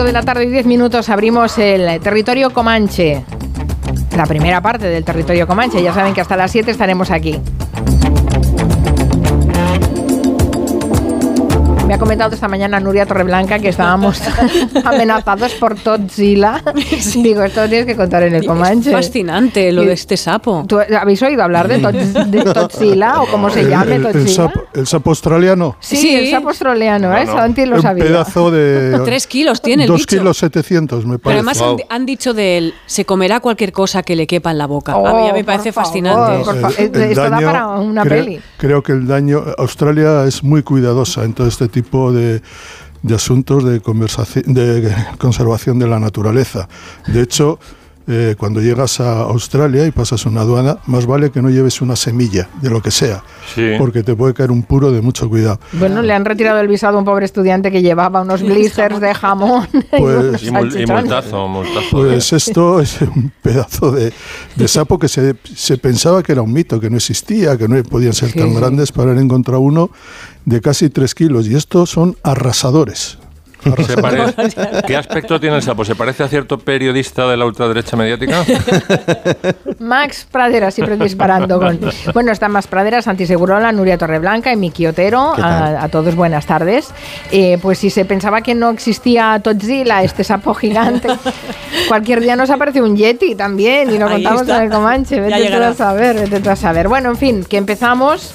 5 de la tarde y 10 minutos abrimos el territorio Comanche. La primera parte del territorio Comanche. Ya saben que hasta las 7 estaremos aquí. Me ha comentado esta mañana Nuria Torreblanca que estábamos amenazados por Todzilla. Digo, esto lo tienes que contar en el Comanche. Es fascinante lo de este sapo. ¿Tú habéis oído hablar de, Todzilla o cómo se llama el, el, sapo, el, sapo, australiano? Sí, sí, el sapo australiano, ¿eh? Santi lo Un sabía. pedazo de... Tres kilos tiene el Dos bicho. kilos setecientos, me Pero parece. además han, han dicho de él, se comerá cualquier cosa que le quepa en la boca. Oh, a mí ya me parece favor, fascinante. esto da para una creo, peli. Creo que el daño... Australia es muy cuidadosa en todo este tipo de de asuntos de, de conservación de la naturaleza. De hecho, eh, cuando llegas a Australia y pasas una aduana, más vale que no lleves una semilla de lo que sea, Sí. porque te puede caer un puro de mucho cuidado. Bueno, le han retirado el visado a un pobre estudiante que llevaba unos blisters de jamón y Pues- Y, y multazo, multazo. Pues esto es un pedazo de, de sapo que se, se pensaba que era un mito, que no existía, que no podían ser tan grandes para haber encontrado uno de casi tres kilos. Y estos son arrasadores. Se pare- ¿Qué aspecto tiene el sapo? ¿Se parece a cierto periodista de la ultraderecha mediática? Max Pradera siempre disparando con... Bueno, está Max Pradera, Santi Segurola, Nuria Torreblanca y Miki Otero. A, a todos buenas tardes. Eh, pues si se pensaba que no existía Todzilla, este sapo gigante, cualquier día nos aparece un Yeti también y lo Ahí contamos está. en el Comanche. Vete tú a saber, vete tú a saber. Bueno, en fin, que empezamos...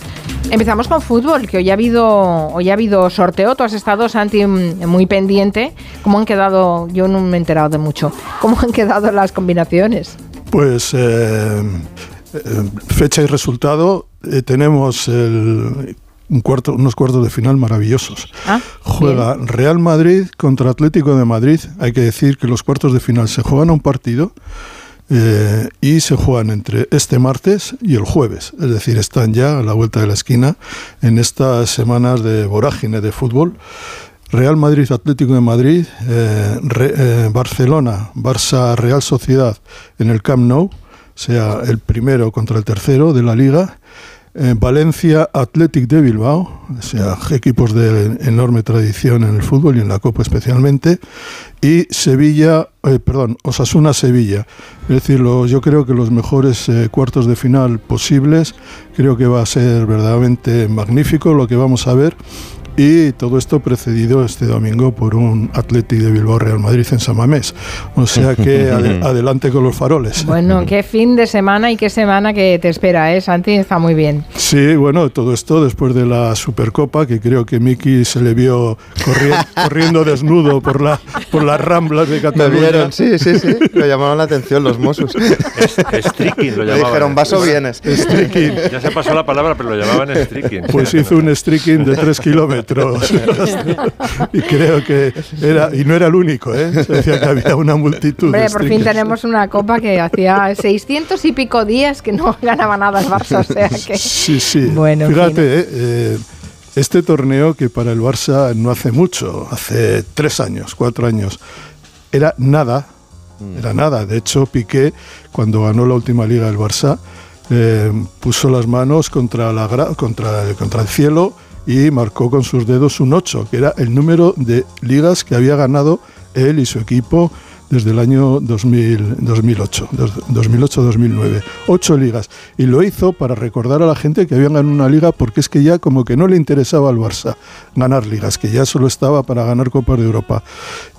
Empezamos con fútbol, que hoy ha habido hoy ha habido sorteo. Tú has estado, Santi, muy pendiente. ¿Cómo han quedado? Yo no me he enterado de mucho. ¿Cómo han quedado las combinaciones? Pues eh, eh, fecha y resultado, eh, tenemos el- un cuarto, unos cuartos de final maravillosos. Ah, Juega Real Madrid contra Atlético de Madrid. Hay que decir que los cuartos de final se juegan a un partido eh, y se juegan entre este martes y el jueves. Es decir, están ya a la vuelta de la esquina en estas semanas de vorágine de fútbol. Real Madrid, Atlético de Madrid, eh, eh, Barcelona, Barça, Real Sociedad en el Camp Nou, sea el primero contra el tercero de la liga. Valencia, Athletic de Bilbao, o sea, equipos de enorme tradición en el fútbol y en la Copa especialmente. Y Sevilla, eh, perdón, Osasuna, Sevilla. Es decir, lo- yo creo que los mejores eh, cuartos de final posibles. Creo que va a ser verdaderamente magnífico lo que vamos a ver. Y todo esto precedido este domingo por un Athletic de Bilbao Real Madrid en San Mamés. O sea que ade- adelante con los faroles. Bueno, qué fin de semana y qué semana que te espera, ¿eh, Santi? Está muy bien. Sí, bueno, todo esto después de la Supercopa, que creo que Miki se le vio corri- corriendo desnudo por, la, por las ramblas de Me Cataluña. vieron, sí, sí, sí. Me llamaron la atención los Mossos. Streaking lo Me llamaban. dijeron, vaso vienes. Streaking. Ya se pasó la palabra, pero lo llamaban streaking. Pues hizo un streaking de tres kilómetros. y creo que era, y no era el único, ¿eh? Se decía que había una multitud Hombre, de por fin tenemos una copa que hacía 600 y pico días que no ganaba nada el Barça, o sea que... Sí, sí. Bueno, en Fíjate, eh, eh, este torneo que para el Barça no hace mucho, hace tres años, cuatro años, era nada, era nada. De hecho, Piqué, cuando ganó la última liga del Barça, eh, puso las manos contra, la, contra, contra el cielo y marcó con sus dedos un 8, que era el número de ligas que había ganado él y su equipo desde el año 2000, 2008, 2008-2009. Ocho ligas. Y lo hizo para recordar a la gente que habían ganado una liga porque es que ya como que no le interesaba al Barça ganar ligas, que ya solo estaba para ganar Copas de Europa.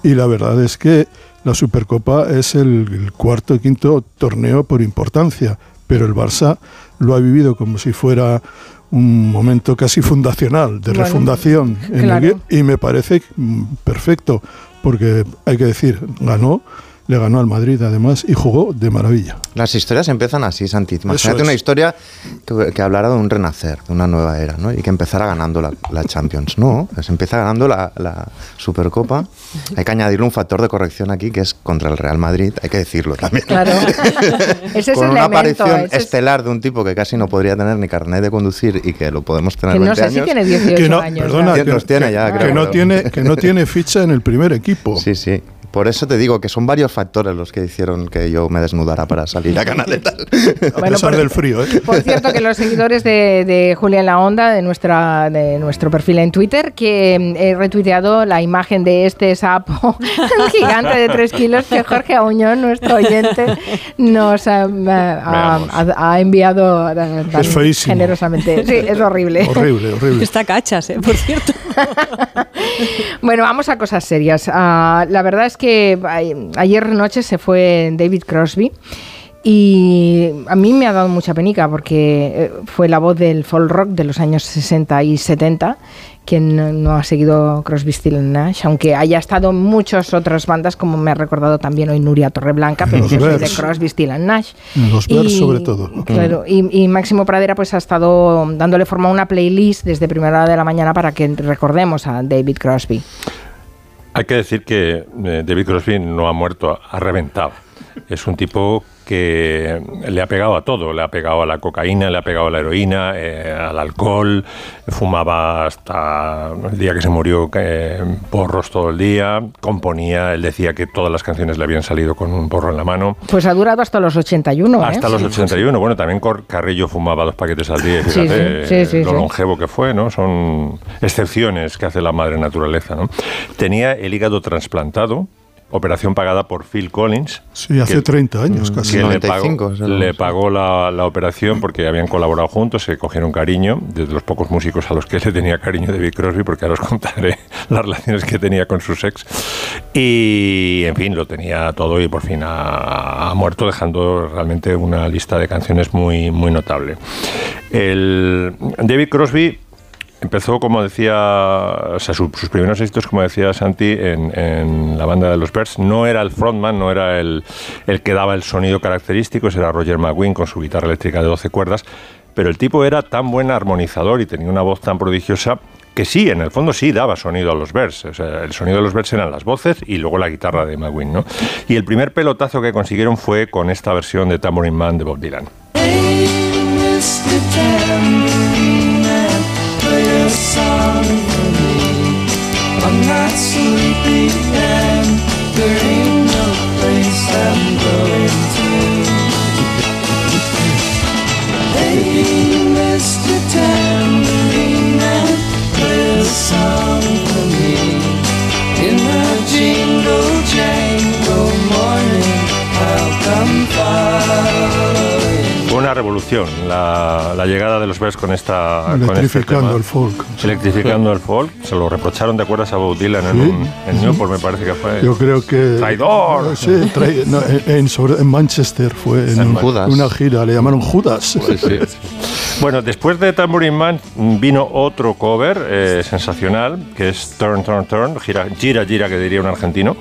Y la verdad es que la Supercopa es el, cuarto y quinto torneo por importancia, pero el Barça lo ha vivido como si fuera un momento casi fundacional, de Bueno, refundación. en el y me parece mm, perfecto, porque hay que decir, ganó, le ganó al Madrid además y jugó de maravilla. Las historias empiezan así, Santi. Imagínate es. una historia que, que hablara de un renacer, de una nueva era, ¿no? Y que empezara ganando la, la Champions. No, se empieza ganando la, la Supercopa. Hay que añadirle un factor de corrección aquí, que es contra el Real Madrid, hay que decirlo también. Claro. Ese es Con el una elemento. aparición ese es- estelar de un tipo que casi no podría tener ni carnet de conducir y que lo podemos tener que no 20 sé si años. tiene 18 que no, años. perdona, tiene ya, que creo, no pero- tiene que no tiene ficha en el primer equipo. Sí, sí. Por eso te digo que son varios factores los que hicieron que yo me desnudara para salir a Canaletas. A Bueno, pesar por- del frío, ¿eh? Por cierto, que los seguidores de, de Julia en la Onda, de, nuestra, de nuestro perfil en Twitter, que mm, he retuiteado la imagen de este sapo gigante de 3 kilos que Jorge Auñón, nuestro oyente, nos ha, ha- Veamos. ha- ha enviado eh, tan Es feísimo. generosamente. Sí, es horrible. Horrible, horrible. Está cachas, ¿eh? por cierto. Bueno, vamos a cosas serias. Ah, la verdad es que ay- ayer noche se fue David Crosby y a mí me ha dado mucha penica porque eh, fue la voz del folk rock de los años 60 y 70. Quien no, ha seguido Crosby, Still Nash, aunque haya estado en muchas otras bandas, como me ha recordado también hoy Nuria Torreblanca, pero Los yo soy de. Crosby, Still Nash. Los Bears sobre todo. Claro, y, y Máximo Pradera pues ha estado dándole forma a una playlist desde primera hora de la mañana para que recordemos a David Crosby. Hay que decir que eh, David Crosby no ha muerto, ha reventado. Es un tipo que le ha pegado a todo, le ha pegado a la cocaína, le ha pegado a la heroína, eh, al alcohol, fumaba hasta el día que se murió eh, porros todo el día, componía, él decía que todas las canciones le habían salido con un porro en la mano. Pues ha durado hasta los 81, ¿eh? Hasta los 81. Bueno, también Carrillo fumaba dos paquetes al día. Fíjate sí, sí, sí, lo longevo que fue, ¿no? Son excepciones que hace la madre naturaleza, ¿no? Tenía el hígado trasplantado, operación pagada por Phil Collins. Sí, hace que- 30 años casi. que le 95, pagó, es el- le pagó la, la operación porque habían colaborado juntos, se cogieron cariño, de los pocos músicos a los que le tenía cariño David Crosby, porque ahora os contaré las relaciones que tenía con sus ex. Y, en fin, lo tenía todo y por fin ha, ha muerto, dejando realmente una lista de canciones muy, muy notable. El, David Crosby Empezó, como decía, o sea, su- sus primeros éxitos, como decía Santi, en, la banda de los Birds. No era el frontman, no era el, el que daba el sonido característico, era Roger McGuinn con su guitarra eléctrica de 12 cuerdas. Pero el tipo era tan buen armonizador y tenía una voz tan prodigiosa que sí, en el fondo sí daba sonido a los Birds. O sea, el sonido de los Birds eran las voces y luego la guitarra de McGuinn, ¿no? Y el primer pelotazo que consiguieron fue con esta versión de Tambourine Man de Bob Dylan. Sleepy and una revolución la, la llegada de los Birds con esta con este Electrificando el folk. Electrificando el folk. Se lo reprocharon, ¿te acuerdas a Bob Dylan en, Sí. un- en Newport, me parece que fue? Yo creo que. ¡Traidor! Sí, trai- no, en, en sobre- en Manchester fue en, En un- Judas. una gira, le llamaron Judas. Bueno, después de Tambourine Man vino otro cover eh, sensacional, que es Turn, Turn, Turn, gira, gira, gira, que diría un argentino,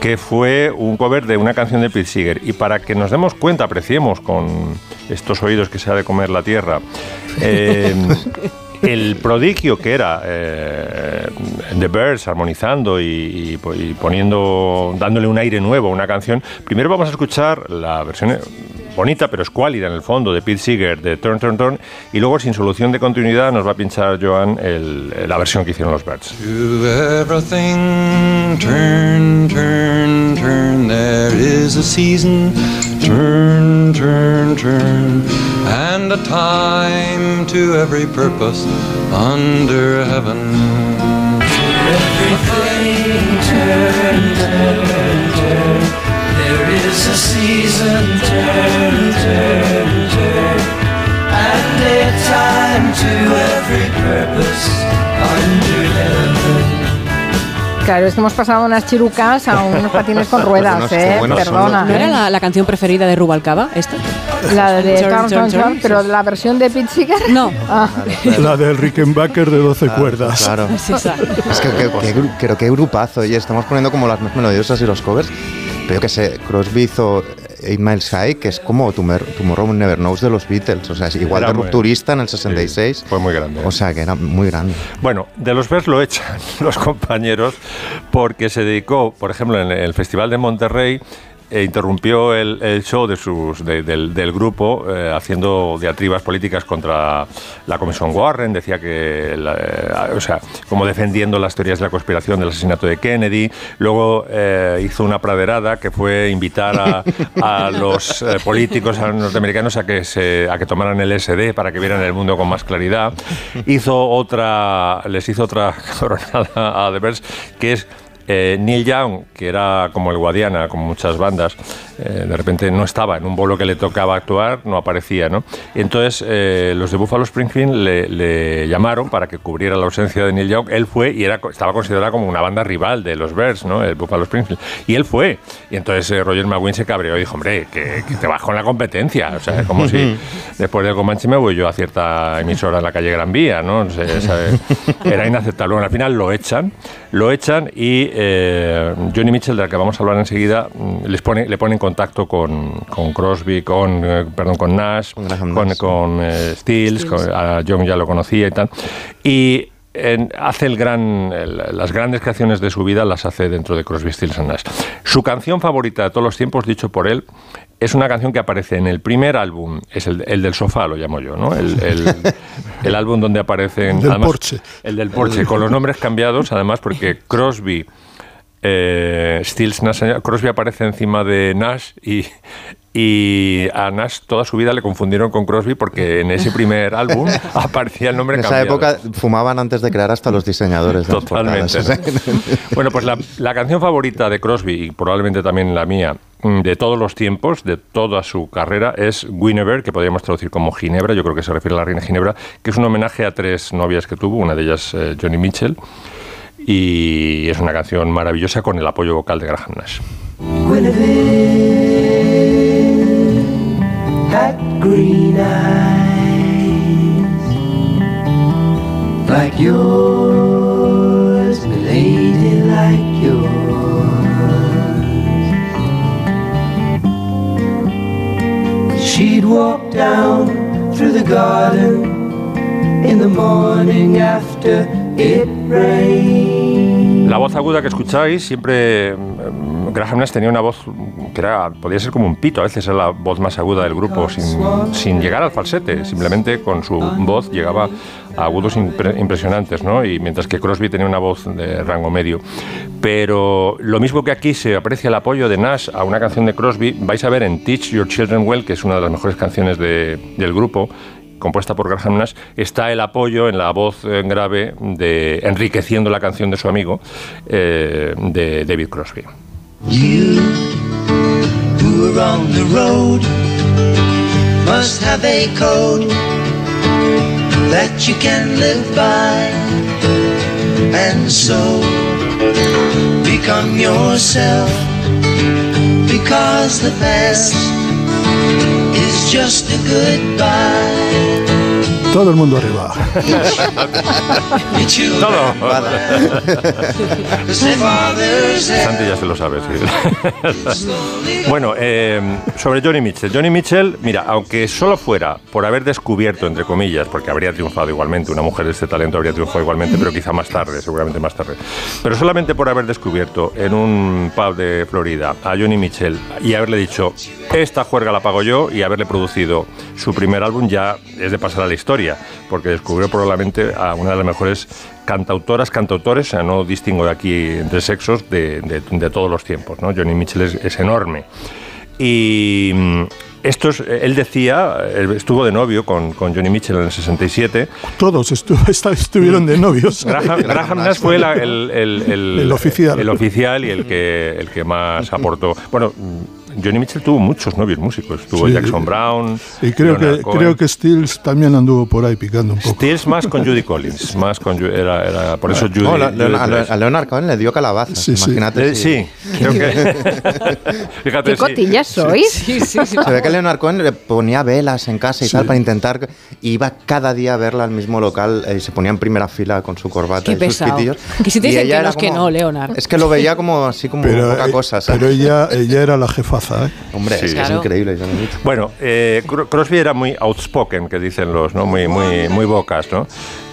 que fue un cover de una canción de Pete Seeger. Y para que nos demos cuenta, apreciemos con estos oídos que se ha de comer la tierra, eh, el prodigio que era eh, The Birds armonizando y, y po- y poniendo, dándole un aire nuevo a una canción, primero vamos a escuchar la versión bonita pero escuálida en el fondo de Pete Seeger de Turn Turn Turn y luego sin solución de continuidad nos va a pinchar Joan el- la versión que hicieron los Birds. Turn, turn, turn. There is a season, turn, turn, turn. And a time to every purpose under heaven. Everything, turn, turn, turn. A season, turn, turn, turn. And a time to every purpose under heaven. Claro, es que hemos pasado unas chirucas a unos patines con ruedas, ¿eh? buenos son Perdona. ¿No era la, la canción preferida de Rubalcaba, esta? La de turn, Turn, pero la versión de Pete Seeger. No. Ah, La del Rickenbacker de 12 cuerdas. Claro. Es esa. Es que, que, que pero qué grupazo, oye, estamos poniendo como las más melodiosas y los covers. Pero yo que sé, Crosby hizo Eight Miles High, que es como Tomorrow, Never Knows de los Beatles. O sea, es igual Era de muy- rupturista en el 66. Sí, fue muy grande. O sea, que era muy grande. Bueno, de los Birds lo echan los compañeros porque se dedicó, por ejemplo, en el Festival de Monterrey, eh, interrumpió el, show de sus, de- del, grupo eh, haciendo diatribas políticas contra la Comisión Warren, decía que, eh, o sea, como defendiendo las teorías de la conspiración del asesinato de Kennedy. Luego eh, hizo una praderada que fue invitar a, los políticos a norteamericanos a que, se, a que tomaran el SD para que vieran el mundo con más claridad. Hizo otra, les hizo otra coronada a The Birds, que es eh, Neil Young, que era como el Guadiana, como muchas bandas, eh, de repente no estaba en un bolo que le tocaba actuar, no aparecía, ¿no? Y entonces eh, los de Buffalo Springfield le, le llamaron para que cubriera la ausencia de Neil Young. Él fue y era, estaba considerada como una banda rival de los Bears, ¿no? El Buffalo Springfield. Y él fue. Y entonces eh, Roger McGuinn se cabreó y dijo, hombre, que, que te vas con la competencia. O sea, es como si después del Comanche me voy yo a cierta emisora en la calle Gran Vía, ¿no? No sé. Era inaceptable. Bueno, al final lo echan, lo echan y eh, Johnny Mitchell, de la que vamos a hablar enseguida, mm, les pone, le pone en contacto con, con Crosby, con, eh, perdón, con Nash, Con con, Nash. con, eh, Stills, a John ya lo conocía y tal. Y en- hace el gran, el- las grandes creaciones de su vida las hace dentro de Crosby, Stills and Nash. Su canción favorita de todos los tiempos, dicho por él, es una canción que aparece en el primer álbum, es el, el del sofá, lo llamo yo, ¿no? El, el- el álbum donde aparecen... Del Porsche. El del Porsche, con los nombres cambiados, además, porque Crosby... Eh, Stills Nash, Crosby aparece encima de Nash y, y a Nash toda su vida le confundieron con Crosby porque en ese primer álbum aparecía el nombre En esa cambiado. época fumaban antes de crear hasta los diseñadores. de las Totalmente. portadas. bueno, pues la, la canción favorita de Crosby y probablemente también la mía mm, de todos los tiempos, de toda su carrera, es Guinevere, que podríamos traducir como Ginebra, yo creo que se refiere a la reina Ginebra, que es un homenaje a tres novias que tuvo, una de ellas eh, Johnny Mitchell, y es una canción maravillosa con el apoyo vocal de Graham Nash. Guinevere green eyes like yours, lady, like yours. She'd walk down through the garden in the morning after it rained. La voz aguda que escucháis, siempre mm, Graham Nash tenía una voz que era, podía ser como un pito, a veces era la voz más aguda del grupo, sin, sin llegar al falsete, simplemente con su voz llegaba a agudos impre- impresionantes, ¿no? Y mientras que Crosby tenía una voz de rango medio. Pero lo mismo que aquí se aprecia el apoyo de Nash a una canción de Crosby, vais a ver en Teach Your Children Well, que es una de las mejores canciones de- del grupo, compuesta por Graham Nash, está el apoyo en la voz eh, grave de enriqueciendo la canción de su amigo eh, de David Crosby. And so become yourself because the past is just a goodbye. Todo el mundo arriba. Todo. Santi ya se lo sabe, sí. bueno, eh, sobre Johnny Mitchell. Johnny Mitchell, mira, aunque solo fuera por haber descubierto, entre comillas, porque habría triunfado igualmente, una mujer de este talento habría triunfado igualmente, pero quizá más tarde, seguramente más tarde. Pero solamente por haber descubierto en un pub de Florida a Johnny Mitchell y haberle dicho, esta juerga la pago yo, y haberle producido su primer álbum ya es de pasar a la historia, porque descubrió probablemente a una de las mejores cantautoras, cantautores, o sea, no distingo de aquí entre sexos, de, de- de todos los tiempos. ¿no? Johnny Mitchell es, es enorme. Y mm, esto es, él decía, estuvo de novio con, con Johnny Mitchell en el 67. Todos estu- estuvieron de novios. Graham, Graham Nash fue la- el, el- el- El oficial. el oficial y el que, el que más aportó. Bueno, Johnny Mitchell tuvo muchos novios músicos. Tuvo Sí. Jackson Brown. Y creo Leonard que, Cohen. creo que Stills también anduvo por ahí picando un poco. Stills más con Judy Collins, más con Ju- era, era por eso Judy. No, la- Judy Leon- a, Collins. a Leonard Cohen le dio calabaza. Sí, sí. Imagínate. Eh, si- sí, creo que. Fíjate, ¿Qué sí. cotillas sois? Sí, sí, sí. Se ve que Leonard Cohen le ponía velas en casa y tal para intentar. y Iba cada día a verla al mismo local eh, y se ponía en primera fila con su corbata Qué y sus pesado. pitillos. Que si te Y dicen ella que no, era es que no, Leonard. Es que lo veía como así como poca eh, cosa. ¿sabes? pero ella, ella era la jefaza, ¿eh? Hombre, Sí. es que es Claro. increíble. Johnny Mitchell. Bueno, eh, Cro- Crosby era muy outspoken, que dicen los, ¿no? Muy, muy, muy bocas, ¿no?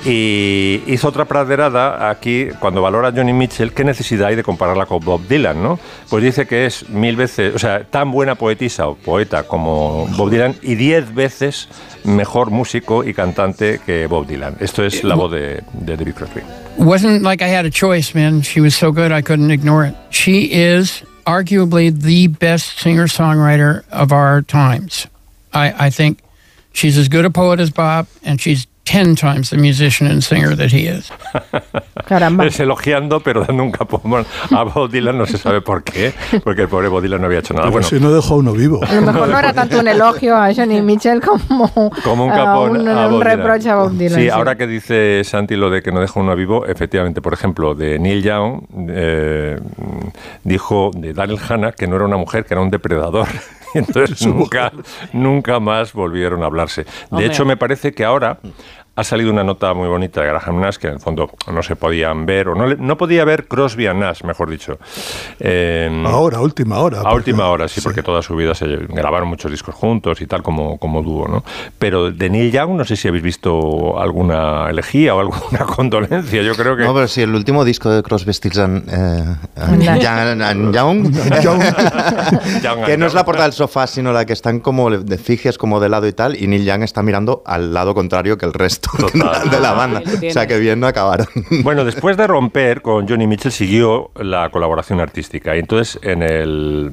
Y hizo otra praderada aquí cuando valora a Johnny Mitchell qué necesidad hay de compararla con Bob Dylan, ¿no? Pues dice que es mil veces, o sea, tan buena poetisa o poeta como Bob Dylan y diez veces mejor músico y cantante que Bob Dylan. Esto es la voz de, de David Crosby. wasn't like I had a choice, man. She was so good I couldn't ignore it. She is arguably the best singer songwriter of our times. I, I think she's as good a poet as Bob, and she's 10 times the musician and singer that he is. Caramba. Es elogiando, pero dando un capón a Bob Dylan, no se sabe por qué, porque el pobre Bob Dylan no había hecho nada. Pero Bueno, si no dejo a uno vivo. A lo mejor no era tanto un elogio a Johnny Mitchell como, como un capón un, a un reproche a Bob Dylan. Sí, sí. ahora que dice Santi lo de que no deja uno vivo, efectivamente, por ejemplo, de Neil Young, eh, dijo de Daryl Hannah que no era una mujer, que era un depredador. Entonces nunca, nunca más volvieron a hablarse. De Hombre. hecho, me parece que ahora ha salido una nota muy bonita de Graham Nash, que en el fondo no se podían ver, o no, le- no podía ver Crosby a Nash, mejor dicho. Eh, Ahora, a última hora. a porque- última hora, sí, porque toda su vida se grabaron muchos discos juntos y tal, como, como dúo, ¿no? Pero de Neil Young, no sé si habéis visto alguna elegía o alguna condolencia. Yo creo que. No, pero si el último disco de Crosby, Stills and, eh, And and Young, and Young, Young que no es la portada del sofá, sino la que están como de fijes, como de lado y tal, y Neil Young está mirando al lado contrario que el resto Total. de la banda. O sea que bien no acabaron. Bueno, después de romper con Johnny Mitchell, siguió la colaboración artística. Y entonces, en el.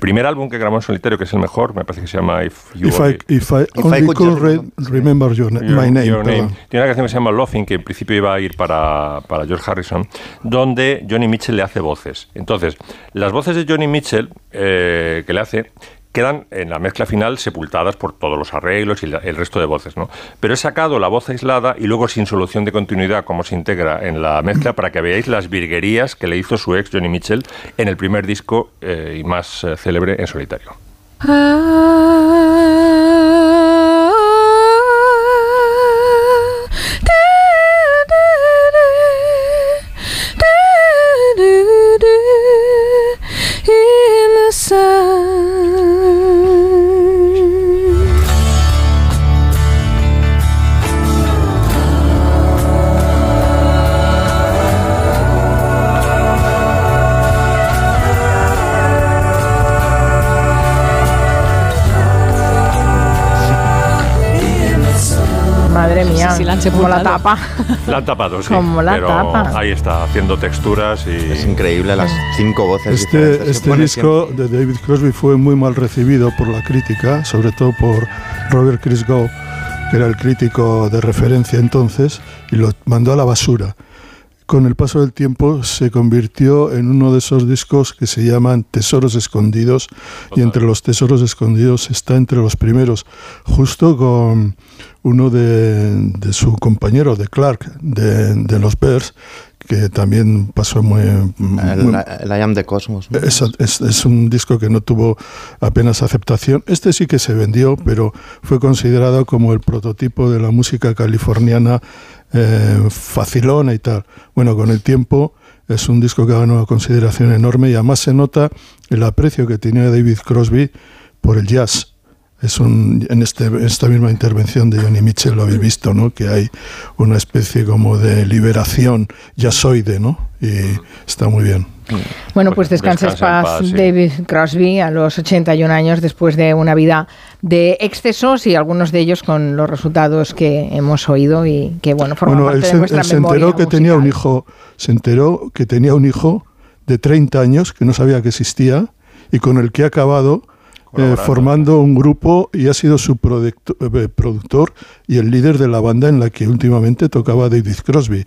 primer álbum que grabó en solitario, que es el mejor, me parece que se llama If You If I, Only- if I If only I could re- remember- your Your- my name. Your. Tiene una canción que se llama Laughing, que en principio iba a ir para, para George Harrison, donde Johnny Mitchell le hace voces. Entonces, las voces de Johnny Mitchell eh, que le hace quedan en la mezcla final sepultadas por todos los arreglos y la- el resto de voces, ¿no? Pero he sacado la voz aislada y luego sin solución de continuidad cómo se integra en la mezcla para que veáis las virguerías que le hizo su ex Johnny Mitchell en el primer disco eh, y más eh, célebre en solitario. In como la tapa. La han tapado, sí. Como la pero tapa. ahí está, haciendo texturas y... Es increíble las cinco voces Este, este disco de David Crosby fue muy mal recibido por la crítica, sobre todo por Robert Christgau, que era el crítico de referencia entonces, y lo mandó a la basura. Con el paso del tiempo se convirtió en uno de esos discos que se llaman Tesoros Escondidos, y entre los Tesoros Escondidos está entre los primeros, justo con uno de, de su compañero, de Clark, de, de los Bears, que también pasó muy... El, muy- el I Am the Cosmos. ¿no? es, es- es un disco que no tuvo apenas aceptación. Este sí que se vendió, pero fue considerado como el prototipo de la música californiana eh, facilona y tal. Bueno, con el tiempo es un disco que ha ganado consideración enorme y además se nota el aprecio que tenía David Crosby por el jazz. Es un, en este, esta misma intervención de Johnny Mitchell lo habéis visto, ¿no? Que hay una especie como de liberación jazzoide, ¿no? Y está muy bien. Bueno, pues Pues descansa en descansa en paz, sí. David Crosby, a los 81 años, después de una vida de excesos y algunos de ellos con los resultados que hemos oído y que, bueno, forman Bueno, él parte se, de nuestra él se memoria enteró que tenía un hijo, se enteró que tenía un hijo de 30 años que no sabía que existía y con el que ha acabado eh, formando un grupo y ha sido su eh, productor y el líder de la banda en la que últimamente tocaba David Crosby.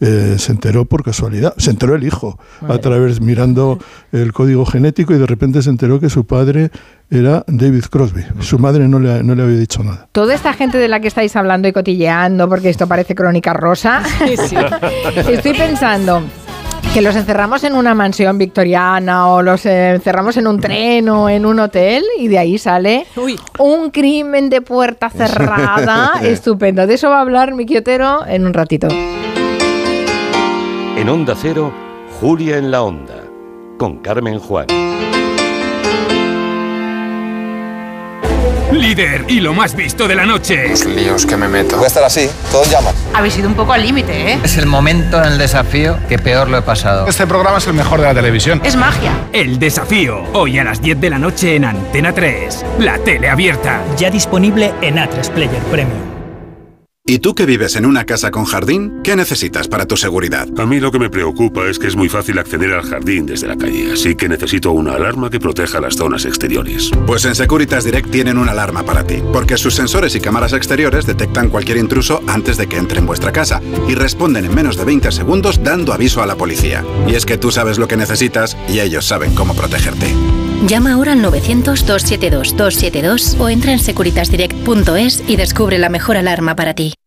Eh, se enteró por casualidad, se enteró el hijo a través mirando el código genético y de repente se enteró que su padre era David Crosby. Su madre no le, no le había dicho nada. Toda esta gente de la que estáis hablando y cotilleando, porque esto parece crónica rosa, estoy pensando que los encerramos en una mansión victoriana o los encerramos en un tren o en un hotel y de ahí sale Uy. un crimen de puerta cerrada estupendo. De eso va a hablar mi quiotero en un ratito. En Onda Cero, Julia en la Onda, con Carmen Juan. Líder y lo más visto de la noche. Los líos que me meto. Voy a estar así, todo en llamas. Habéis ido un poco al límite, ¿eh? Es el momento en el desafío que peor lo he pasado. Este programa es el mejor de la televisión. Es magia. El desafío, hoy a las 10 de la noche en Antena 3. La tele abierta. Ya disponible en A3 Player Premium. ¿Y tú que vives en una casa con jardín? ¿Qué necesitas para tu seguridad? A mí lo que me preocupa es que es muy fácil acceder al jardín desde la calle, así que necesito una alarma que proteja las zonas exteriores. Pues en Securitas Direct tienen una alarma para ti, porque sus sensores y cámaras exteriores detectan cualquier intruso antes de que entre en vuestra casa y responden en menos de 20 segundos dando aviso a la policía. Y es que tú sabes lo que necesitas y ellos saben cómo protegerte. Llama ahora al 900-272-272 o entra en securitasdirect.es y descubre la mejor alarma para ti.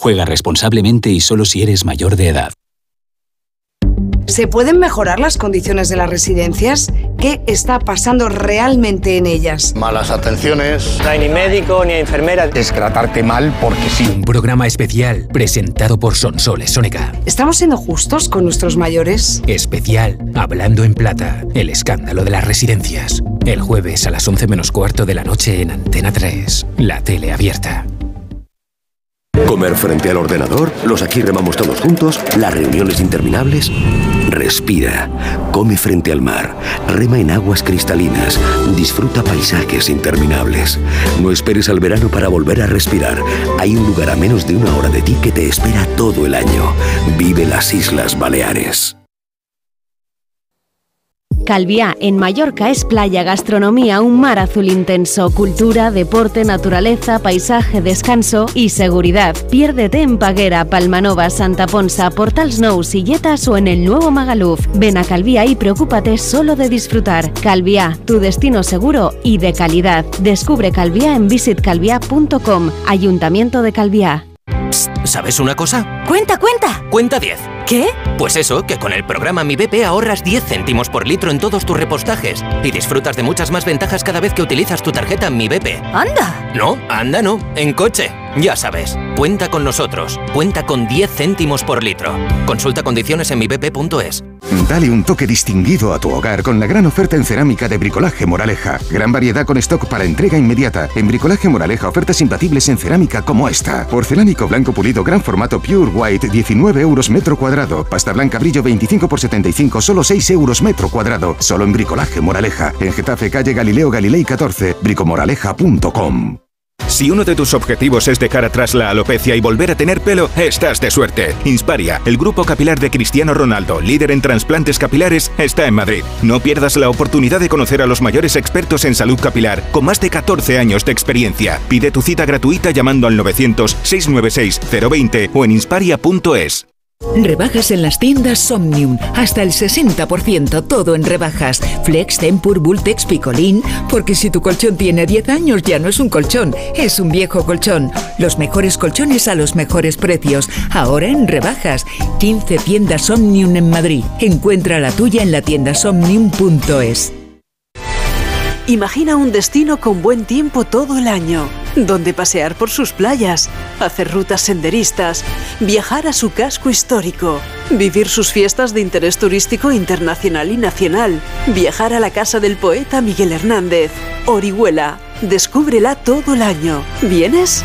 Juega responsablemente y solo si eres mayor de edad. ¿Se pueden mejorar las condiciones de las residencias? ¿Qué está pasando realmente en ellas? Malas atenciones. No hay ni médico ni enfermera. Es tratarte mal porque sí. Un programa especial presentado por Sonsoles Sónica. ¿Estamos siendo justos con nuestros mayores? Especial Hablando en Plata. El escándalo de las residencias. El jueves a las 11 menos cuarto de la noche en Antena 3. La tele abierta. Comer frente al ordenador, los aquí remamos todos juntos, las reuniones interminables. Respira, come frente al mar, rema en aguas cristalinas, disfruta paisajes interminables. No esperes al verano para volver a respirar. Hay un lugar a menos de una hora de ti que te espera todo el año. Vive las Islas Baleares. Calviá, en Mallorca, es playa, gastronomía, un mar azul intenso, cultura, deporte, naturaleza, paisaje, descanso y seguridad. Piérdete en Paguera, Palmanova, Santa Ponsa, Portal Snow, Silletas o en el nuevo Magaluf. Ven a Calviá y preocúpate solo de disfrutar. Calviá, tu destino seguro y de calidad. Descubre Calviá en visitcalviá.com. Ayuntamiento de Calviá. ¿Sabes una cosa? Cuenta, cuenta. Cuenta 10. ¿Qué? Pues eso, que con el programa Mi BP ahorras 10 céntimos por litro en todos tus repostajes y disfrutas de muchas más ventajas cada vez que utilizas tu tarjeta Mi BP. ¡Anda! No, anda no, en coche. Ya sabes, cuenta con nosotros. Cuenta con 10 céntimos por litro. Consulta condiciones en mibp.es. Dale un toque distinguido a tu hogar con la gran oferta en cerámica de Bricolaje Moraleja. Gran variedad con stock para entrega inmediata. En Bricolaje Moraleja ofertas imbatibles en cerámica como esta. Porcelánico blanco pulido gran formato Pure White 19 euros metro cuadrado. Pasta blanca brillo 25 por 75 solo 6 euros metro cuadrado. Solo en Bricolaje Moraleja. En Getafe calle Galileo Galilei 14. bricomoraleja.com Si uno de tus objetivos es dejar atrás la alopecia y volver a tener pelo, estás de suerte. Insparia, el grupo capilar de Cristiano Ronaldo, líder en trasplantes capilares, está en Madrid. No pierdas la oportunidad de conocer a los mayores expertos en salud capilar, con más de 14 años de experiencia. Pide tu cita gratuita llamando al 900-696-020 o en insparia.es. Rebajas en las tiendas Somnium. Hasta el 60%, todo en rebajas. Flex, Tempur, Bultex, Picolín. Porque si tu colchón tiene 10 años ya no es un colchón, es un viejo colchón. Los mejores colchones a los mejores precios. Ahora en rebajas. 15 tiendas Somnium en Madrid. Encuentra la tuya en la tienda somnium.es. Imagina un destino con buen tiempo todo el año, donde pasear por sus playas, hacer rutas senderistas, viajar a su casco histórico, vivir sus fiestas de interés turístico internacional y nacional, viajar a la casa del poeta Miguel Hernández, Orihuela. Descúbrela todo el año. ¿Vienes?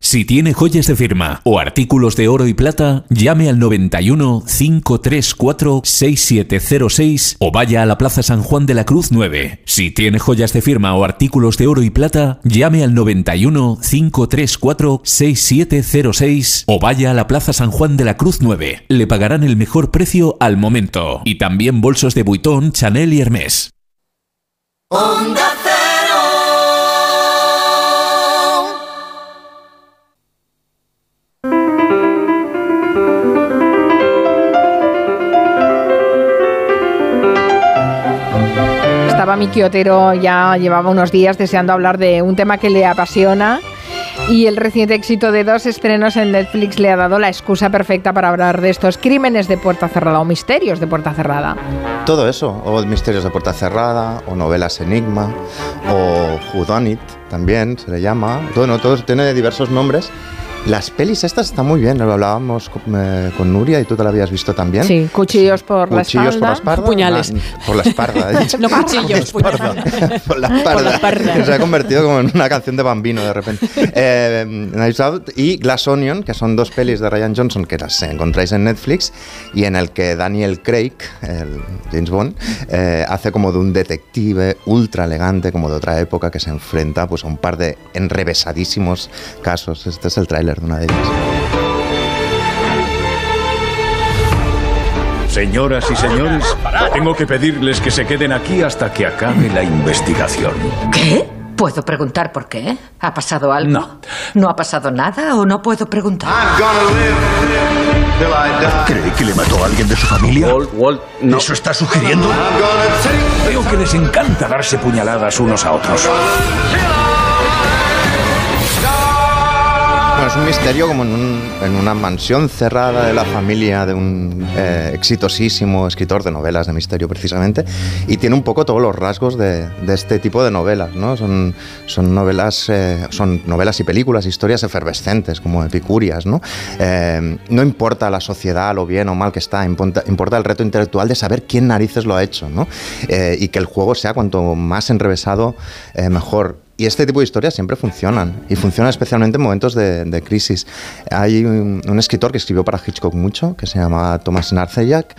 Si tiene joyas de firma o artículos de oro y plata, llame al 91 534 6706 o vaya a la Plaza San Juan de la Cruz 9. Si tiene joyas de firma o artículos de oro y plata, llame al 91 534 6706 o vaya a la Plaza San Juan de la Cruz 9. Le pagarán el mejor precio al momento. Y también bolsos de Vuitton, Chanel y Hermès. Onda Estaba Miki Otero, ya llevaba unos días deseando hablar de un tema que le apasiona y el reciente éxito de dos estrenos en Netflix le ha dado la excusa perfecta para hablar de estos crímenes de puerta cerrada o misterios de puerta cerrada. Todo eso, o misterios de puerta cerrada, o novelas enigma, o Whodunit también se le llama. Bueno, todo tiene diversos nombres las pelis estas están muy bien, lo hablábamos eh, con, Nuria y tú te la habías visto también. Sí, cuchillos por la espalda. por la espalda. Puñales. por la espalda. no cuchillos, puñales. por la espalda. Se ha convertido como en una canción de bambino de repente. Eh, Out y Glass Onion, que son dos pelis de Ryan Johnson que las encontráis en Netflix y en el que Daniel Craig, el James Bond, eh, hace como de un detective ultra elegante, como de otra época, que se enfrenta pues, a un par de enrevesadísimos casos. Este es el tráiler de una de ellas. Señoras y señores, tengo que pedirles que se queden aquí hasta que acabe la investigación. ¿Qué? ¿Puedo preguntar por qué? ¿Ha pasado algo? No. ¿No ha pasado nada o no puedo preguntar? ¿Cree que le mató a alguien de su familia? ¿Eso está sugiriendo? Veo que les encanta darse puñaladas unos a otros. Es un misterio como en, una mansión cerrada de la familia de un eh, exitosísimo escritor de novelas de misterio precisamente y tiene un poco todos los rasgos de, este tipo de novelas, ¿no? Son, novelas, eh, son novelas y películas, historias efervescentes como epicúrias, ¿no? Eh, no importa la sociedad, lo bien o mal que está, importa, importa el reto intelectual de saber quién narices lo ha hecho, ¿no? y que el juego sea cuanto más enrevesado, mejor y este tipo de historias siempre funcionan, y funcionan especialmente en momentos de, crisis. Hay un, escritor que escribió para Hitchcock mucho, que se llama Thomas Narcejac,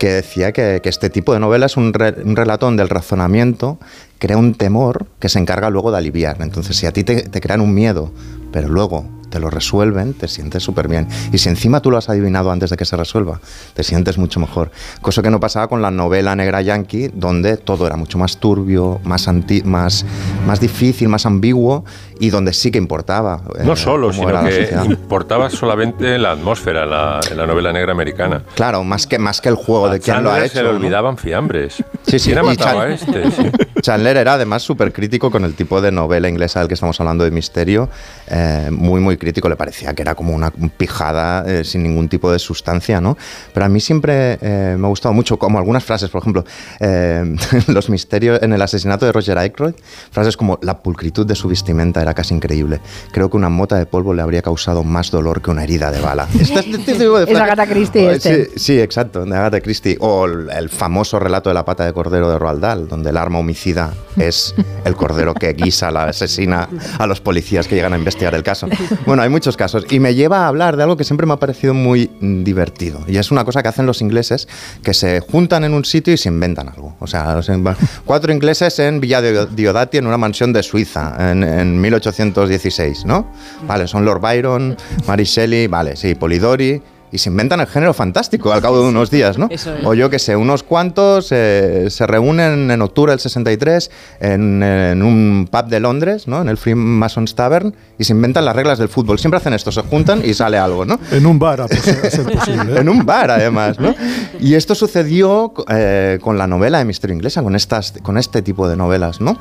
que decía que, este tipo de novela es un, relato donde razonamiento crea un temor que se encarga luego de aliviar. Entonces, si a ti te crean un miedo, pero luego te lo resuelven, te sientes súper bien. Y si encima tú lo has adivinado antes de que se resuelva, te sientes mucho mejor. Cosa que no pasaba con la novela negra yankee, donde todo era mucho más turbio, más, más, más difícil, más ambiguo y donde sí que importaba. No eh, solo, sino que importaba solamente la atmósfera en la, novela negra americana. Claro, más que, más que el juego de quién lo ha hecho. Se le olvidaban fiambres. Sí, sí. ¿Quién ha matado a este? Chandler era además súper crítico con el tipo de novela inglesa del que estamos hablando de misterio, eh, muy, muy crítico. Le parecía que era como una pijada eh, sin ningún tipo de sustancia, ¿no? Pero a mí siempre me ha gustado mucho, como algunas frases, por ejemplo, los misterios en el asesinato de Roger Aykroyd, frases como la pulcritud de su vestimenta era casi increíble. Creo que una mota de polvo le habría causado más dolor que una herida de bala. Este, este es Agatha Christie este. Sí, exacto, de Agatha Christie. O el, famoso relato de la pata de cordero de Roald Dahl, donde el arma homicida es el cordero que guisa la asesina a los policías que llegan a investigar el caso. Bueno, hay muchos casos. Y me lleva a hablar de algo que siempre me ha parecido muy divertido. Y es una cosa que hacen los ingleses, que se juntan en un sitio y se inventan algo. O sea, cuatro ingleses en Villa Diodati, en una mansión de Suiza, en, en 1816, ¿no? Vale, son Lord Byron, Mary Shelley, vale, sí, Polidori, y se inventan el género fantástico al cabo de unos días, ¿no? O yo que sé, unos cuantos eh, se reúnen en octubre del 63 en, un pub de Londres, ¿no? En el Freemasons Tavern y se inventan las reglas del fútbol. Siempre hacen esto, se juntan y sale algo, ¿no? En un bar, a ser posible. ¿eh? en un bar, además, ¿no? Y esto sucedió eh, con la novela de misterio inglesa, con, estas, con este tipo de novelas, ¿no?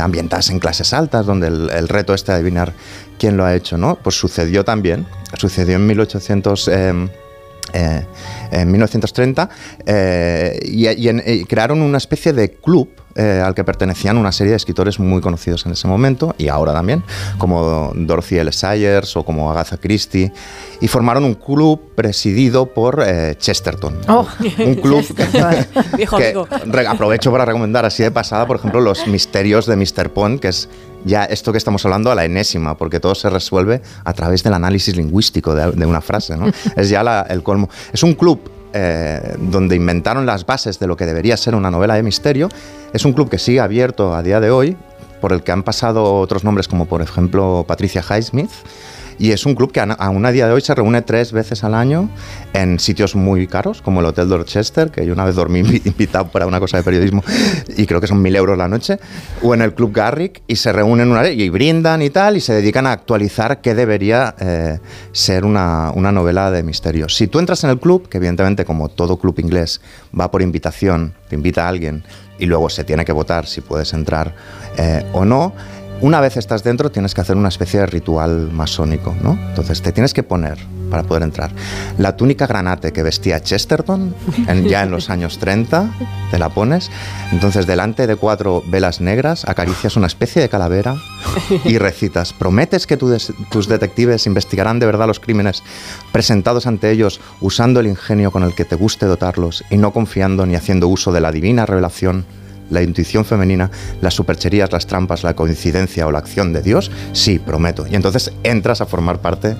ambientadas en clases altas, donde el, el reto este de adivinar quién lo ha hecho, ¿no? Pues sucedió también, sucedió en 1800... Em, eh, en 1930 eh, y, crearon una especie de club eh, al que pertenecían una serie de escritores muy conocidos en ese momento y ahora también, como Dorothy L. Sayers o como Agatha Christie, y formaron un club presidido por eh, Chesterton. Oh. Un club que, aprovecho para recomendar así de pasada, por ejemplo, los misterios de Mr. Pond, que es ya esto que estamos hablando a la enésima, porque todo se resuelve a través del análisis lingüístico de, una frase. ¿no? es ya el colmo. Es un club eh, donde inventaron las bases de lo que debería ser una novela de misterio. Es un club que sigue abierto a día de hoy, por el que han pasado otros nombres como por ejemplo Patricia Highsmith y es un club que aún a día de hoy se reúne tres veces al año en sitios muy caros, como el Hotel Dorchester, que yo una vez dormí invitado para una cosa de periodismo y creo que son mil euros la noche, o en el Club Garrick, y se reúnen una y brindan y tal, y se dedican a actualizar qué debería eh, ser una, una novela de misterio. Si tú entras en el club, que evidentemente como todo club inglés va por invitación, te invita a alguien y luego se tiene que votar si puedes entrar eh, o no, una vez estás dentro tienes que hacer una especie de ritual masónico, ¿no? Entonces te tienes que poner para poder entrar. La túnica granate que vestía Chesterton ya en los años 30, te la pones. Entonces delante de cuatro velas negras acaricias una especie de calavera y recitas. Prometes que tus detectives investigarán de verdad los crímenes presentados ante ellos usando el ingenio con el que te guste dotarlos y no confiando ni haciendo uso de la divina revelación la intuición femenina, las supercherías, las trampas, la coincidencia o la acción de Dios? Sí, prometo. Y entonces entras a formar parte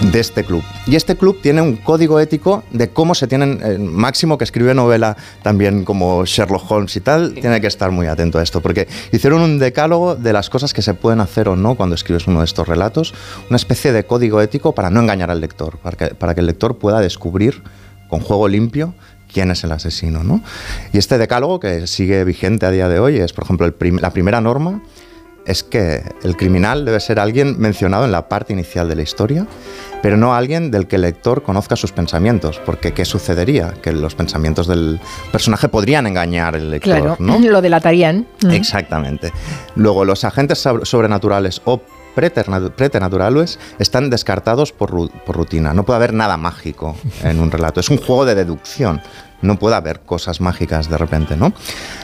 de este club. Y este club tiene un código ético de cómo se tienen, el Máximo que escribe novela también como Sherlock Holmes y tal, tiene que estar muy atento a esto, porque hicieron un decálogo de las cosas que se pueden hacer o no cuando escribes uno de estos relatos, una especie de código ético para no engañar al lector, para que, para que el lector pueda descubrir con juego limpio quién es el asesino. ¿no? Y este decálogo que sigue vigente a día de hoy es, por ejemplo, la primera norma es que el criminal debe ser alguien mencionado en la parte inicial de la historia, pero no alguien del que el lector conozca sus pensamientos, porque ¿qué sucedería? Que los pensamientos del personaje podrían engañar al lector, claro, ¿no? lo delatarían. Mm. Exactamente. Luego, los agentes sobrenaturales o preternaturales están descartados por, por rutina. No puede haber nada mágico en un relato. Es un juego de deducción no puede haber cosas mágicas de repente, ¿no?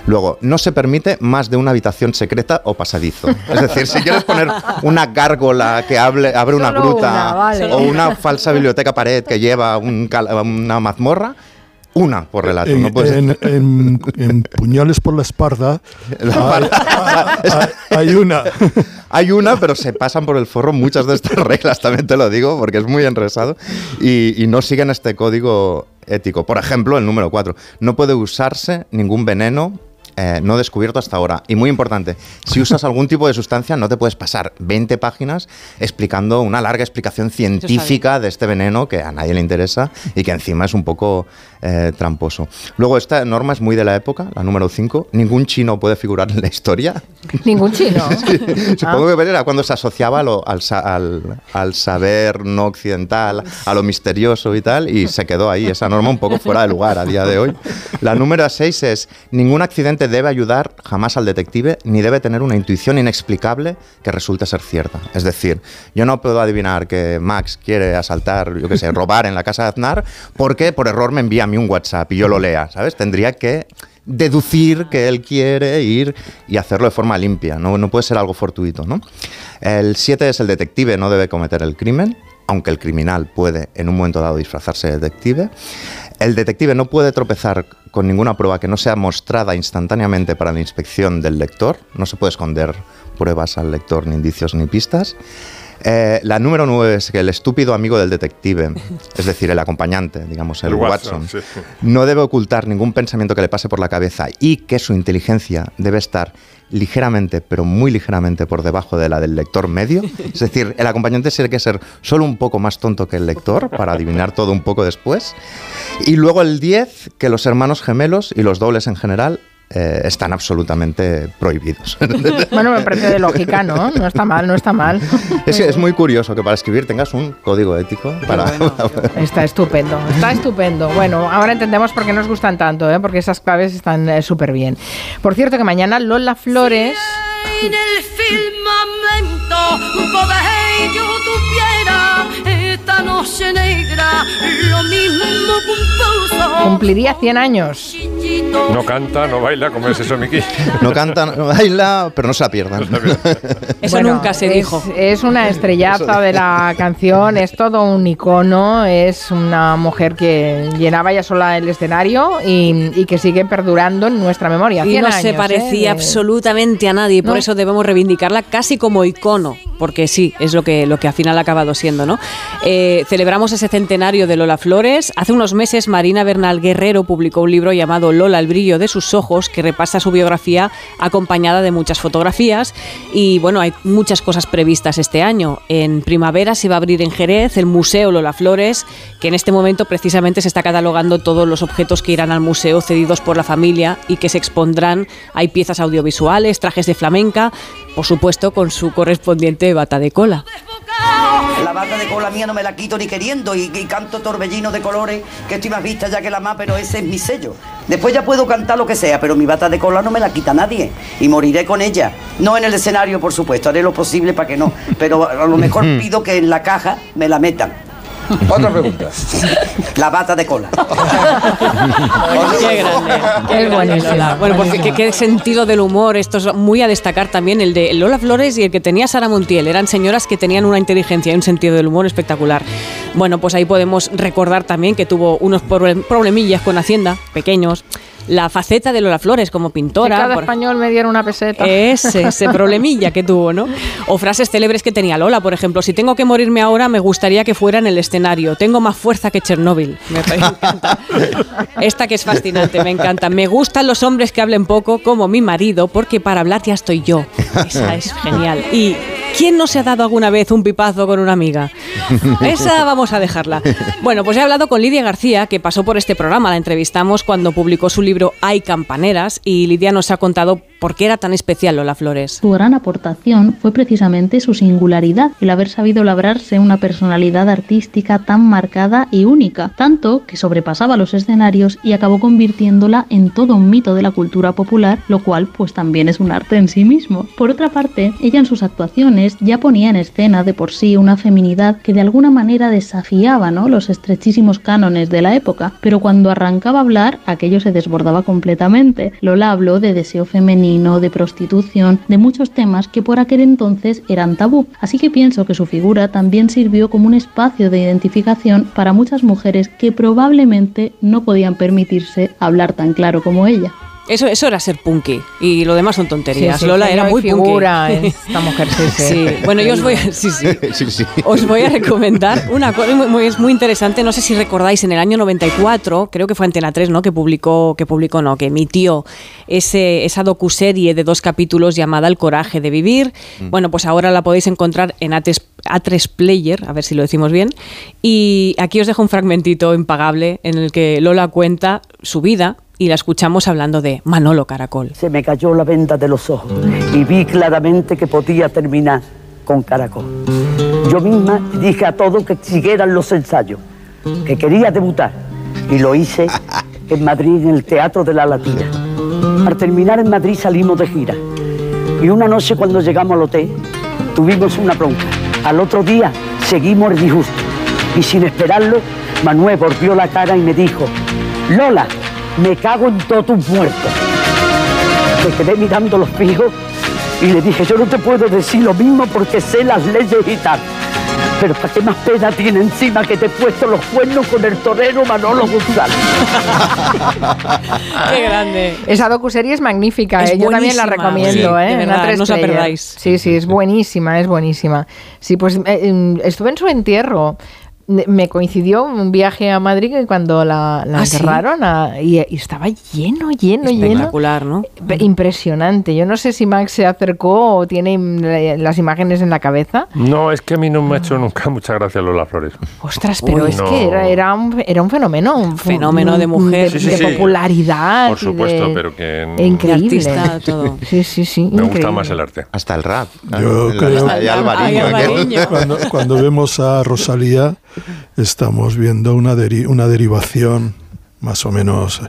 Luego, no se permite más de una habitación secreta o pasadizo. Es decir, si quieres poner una gárgola que hable, abre una gruta o una falsa biblioteca pared que lleva una mazmorra, una por relato. En, Puñales por la espalda, hay, una. Hay una, pero se pasan por el forro muchas de estas reglas, también te lo digo, porque es muy enresado y, y no siguen este código ético. Por ejemplo, el número 4. No puede usarse ningún veneno eh, no descubierto hasta ahora. Y muy importante, si usas algún tipo de sustancia, no te puedes pasar 20 páginas explicando una larga explicación científica de este veneno que a nadie le interesa y que encima es un poco eh, tramposo. Luego, esta norma es muy de la época, la número 5. Ningún chino puede figurar en la historia. ¿Ningún chino? Supongo ah. que era cuando se asociaba al, al, saber no occidental, a lo misterioso y tal, y se quedó ahí esa norma un poco fuera de lugar a día de hoy. La número 6 es ningún accidente debe ayudar jamás al detective ni debe tener una intuición inexplicable que resulte ser cierta. Es decir, yo no puedo adivinar que Max quiere asaltar, yo qué sé, robar en la casa de Aznar porque por error me envía a mí un WhatsApp y yo lo lea, ¿sabes? Tendría que deducir que él quiere ir y hacerlo de forma limpia, no, no puede ser algo fortuito, ¿no? El 7 es el detective no debe cometer el crimen, aunque el criminal puede en un momento dado disfrazarse de detective. El detective no puede tropezar con ninguna prueba que no sea mostrada instantáneamente para la inspección del lector. No se puede esconder pruebas al lector, ni indicios, ni pistas. Eh, la número nueve es que el estúpido amigo del detective, es decir, el acompañante, digamos, el, Watson, no debe ocultar ningún pensamiento que le pase por la cabeza y que su inteligencia debe estar ligeramente, pero muy ligeramente por debajo de la del lector medio. Es decir, el acompañante tiene que ser solo un poco más tonto que el lector para adivinar todo un poco después. Y luego el 10, que los hermanos gemelos y los dobles en general eh, están absolutamente prohibidos. Bueno, me parece de lógica, ¿no? No está mal, no está mal. Es, es muy curioso que para escribir tengas un código ético. Para... está estupendo, está estupendo. Bueno, ahora entendemos por qué nos gustan tanto, ¿eh? porque esas claves están eh, súper bien. Por cierto, que mañana Lola Flores... En el firmamento yo tuviera esta noche negra lo mismo Cumpliría 100 años. No canta, no baila, ¿cómo es eso, Miki? No canta, no baila, pero no se la pierdan. Eso nunca se es, dijo. Es una estrellaza de la canción, es todo un icono, es una mujer que llenaba ya sola el escenario y, y que sigue perdurando en nuestra memoria. Y 100 no años, se ¿eh? parecía de- absolutamente a nadie, por No. eso debemos reivindicarla casi como icono, porque sí, es lo que, lo que al final ha acabado siendo, ¿no? Eh, celebramos ese centenario de Lola Flores. Hace unos meses Marina Bernal Guerrero publicó un libro llamado Lola, el brillo de sus ojos, que repasa su biografía acompañada de muchas fotografías. Y bueno, hay muchas cosas previstas este año. En primavera se va a abrir en Jerez el Museo Lola Flores, que en este momento precisamente se está catalogando todos los objetos que irán al museo cedidos por la familia y que se expondrán. Hay piezas audiovisuales, trajes de flamenca, por supuesto con su correspondiente bata de cola. La bata de cola mía no me la quito ni queriendo y, y canto torbellino de colores que estoy más vista ya que la más, pero ese es mi sello. Después ya puedo cantar lo que sea, pero mi bata de cola no me la quita nadie y moriré con ella. No en el escenario, por supuesto, haré lo posible para que no, pero a lo mejor pido que en la caja me la metan. Otra pregunta. La bata de cola. Qué grande. Qué grande, Lola. Bueno, porque qué, qué sentido del humor. Esto es muy a destacar también el de Lola Flores y el que tenía Sara Montiel. Eran señoras que tenían una inteligencia y un sentido del humor espectacular. Bueno, pues ahí podemos recordar también que tuvo unos problem- problemillas con Hacienda, pequeños. La faceta de Lola Flores como Si pintora. cada por- español me diera una peseta. ese, ese problemilla que tuvo, ¿no? O frases célebres que tenía Lola, por ejemplo, si tengo que morirme ahora, me gustaría que fuera en el escenario. Tengo más fuerza que Chernóbil. Me, me encanta. Esta que es fascinante, me encanta. Me gustan los hombres que hablen poco, como mi marido, porque para hablar ya estoy yo. Esa es genial. Y ¿quién no se ha dado alguna vez un pipazo con una amiga? Esa vamos a dejarla. Bueno, pues he hablado con Lidia García, que pasó por este programa. La entrevistamos cuando publicó su libro Hay campaneras y Lidia nos ha contado por qué era tan especial Lola Flores. Su gran aportación fue precisamente su singularidad, el haber sabido labrarse una personalidad artística tan marcada y única, tanto que sobrepasaba los escenarios y acabó convirtiéndola en todo un mito de la cultura popular, lo cual pues también es un arte en sí mismo. Por otra parte, ella en sus actuaciones ya ponía en escena de por sí una feminidad que de alguna manera desafiaba ¿no? los estrechísimos cánones de la época, pero cuando arrancaba a hablar aquello se desbordaba completamente. Lola habló de deseo femenino, de prostitución, de muchos temas que por aquel entonces eran tabú. Así que pienso que su figura también sirvió como un espacio de identificación para muchas mujeres que probablemente no podían permitirse hablar tan claro como ella. Eso, eso era ser punky y lo demás son tonterías. Sí, sí, Lola era muy figura, punky. esta mujer, sí, sí. Sí, bueno, yo os voy, a- sí, sí. Sí, sí. Os voy a recomendar una cosa muy, muy- es muy interesante. No sé si recordáis, en el año 94, creo que fue Antena 3, ¿no? Que publicó, que publicó, no, que emitió ese, esa docuserie de dos capítulos llamada El coraje de vivir. Mm. Bueno, pues ahora la podéis encontrar en A3, A3 Player, a ver si lo decimos bien. Y aquí os dejo un fragmentito impagable en el que Lola cuenta su vida y la escuchamos hablando de Manolo Caracol. Se me cayó la venda de los ojos y vi claramente que podía terminar con caracol. Yo misma dije a todos que siguieran los ensayos, que quería debutar y lo hice en Madrid en el Teatro de la Latina. Al terminar en Madrid salimos de gira y una noche cuando llegamos al hotel tuvimos una bronca. Al otro día seguimos el disgusto y sin esperarlo Manuel volvió la cara y me dijo, Lola, me cago en todos tus muertos. Me quedé mirando los fijos y le dije, yo no te puedo decir lo mismo porque sé las leyes y tal. Pero ¿para qué más pena tiene encima que te he puesto los cuernos con el torero Manolo González? ¡Qué grande! Esa docuserie es magnífica, Es ¿eh? yo también la recomiendo, Sí, ¿eh? de verdad, A3 no os la perdáis. Sí, sí, es buenísima, es buenísima. Sí, pues eh, em, estuve en su entierro. Me coincidió un viaje a Madrid que cuando la, la ¿Ah, sí? enterraron a- y, y estaba lleno, lleno, lleno. Espectacular, ¿no? Pe- Impresionante. Yo no sé si Max se acercó o tiene la- las imágenes en la cabeza. No, es que a mí no me ha hecho nunca mucha gracia Lola Flores. Ostras, pero Uy, es no. que era, era, un, era un fenómeno. Un Fenómeno de mujer. De, Sí, sí, de sí. popularidad. Por supuesto, de- pero que e increíble. Artista, todo. Sí, sí, sí. me gusta más el arte. Hasta el rap. Yo creo. Alvariño. Cuando, cuando vemos a Rosalía, estamos viendo una, deri- una derivación más o menos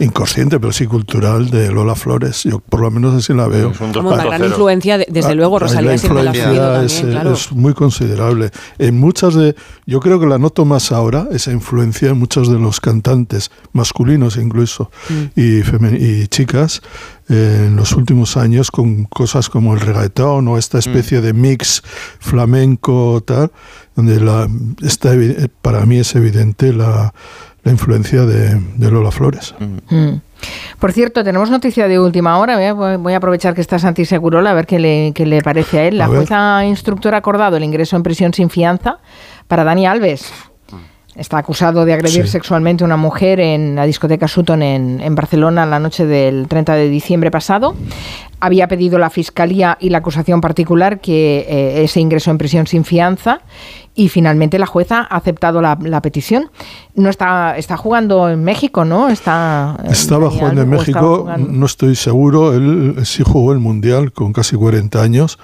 inconsciente, pero sí cultural de Lola Flores. Yo por lo menos así la veo. Como una gran influencia, desde luego, Rosalía la siempre la ha es, también, claro. es muy considerable. En muchas de, yo creo que la noto más ahora, esa influencia en muchos de los cantantes, masculinos incluso, Mm. y, chicas, en los últimos años con cosas como el reggaetón o esta especie de mix flamenco tal, donde la, está, evi- para mí es evidente la, la influencia de, de Lola Flores. Mm. Por cierto, tenemos noticia de última hora. Voy a, voy a aprovechar que está Santi Segurola a ver qué le, qué le parece a él. La A ver. jueza instructora ha acordado el ingreso en prisión sin fianza para Dani Alves. Está acusado de agredir Sí. sexualmente a una mujer en la discoteca Sutton en, en Barcelona la noche del 30 de diciembre pasado. Había pedido la fiscalía y la acusación particular que eh, ese ingreso en prisión sin fianza y finalmente la jueza ha aceptado la, la petición. No está, está jugando en México, ¿no? Está eh, Estaba jugando en México, jugando. no estoy seguro, él sí jugó el Mundial con casi 40 años.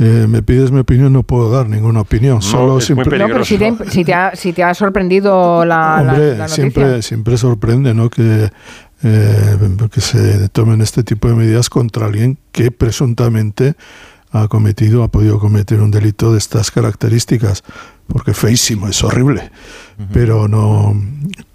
Eh, me pides mi opinión, no puedo dar ninguna opinión. solo es muy simple- No, pero si te, si te ha, si te ha sorprendido la, la- Hombre, la noticia. siempre, siempre sorprende ¿no? que, eh, que se tomen este tipo de medidas contra alguien que presuntamente ha cometido, ha podido cometer un delito de estas características, porque feísimo, es horrible, pero no,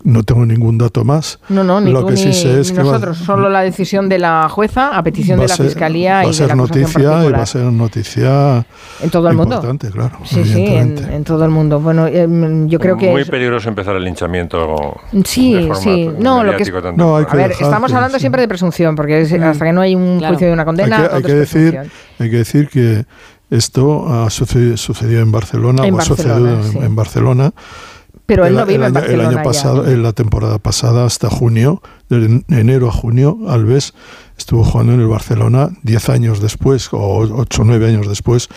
no tengo ningún dato más. No, no, ni Lo tú que ni, sí sé es ni que va- nosotros. Solo la decisión de la jueza a petición va de a la ser- fiscalía va y a de ser la acusación noticia y va a ser noticia En todo el mundo. importante, claro. Sí, sí, en, en todo el mundo. Bueno, em, yo creo que Muy es- peligroso empezar el linchamiento. Sí, de forma sí. No, lo que es-. No, hay a que ver, dejar estamos que- hablando sí. siempre de presunción, porque es- hasta que no hay un Claro. juicio y una condena, hay que, hay es que decir, hay que decir que esto ha sucedido, sucedido en Barcelona En o ha Barcelona, sucedido en- sí. en Barcelona. Pero él el, no vive el en año, Barcelona el año ya. pasado, en la temporada pasada hasta junio, de enero a junio, Alves estuvo jugando en el Barcelona 10 años después o 8 o 9 años después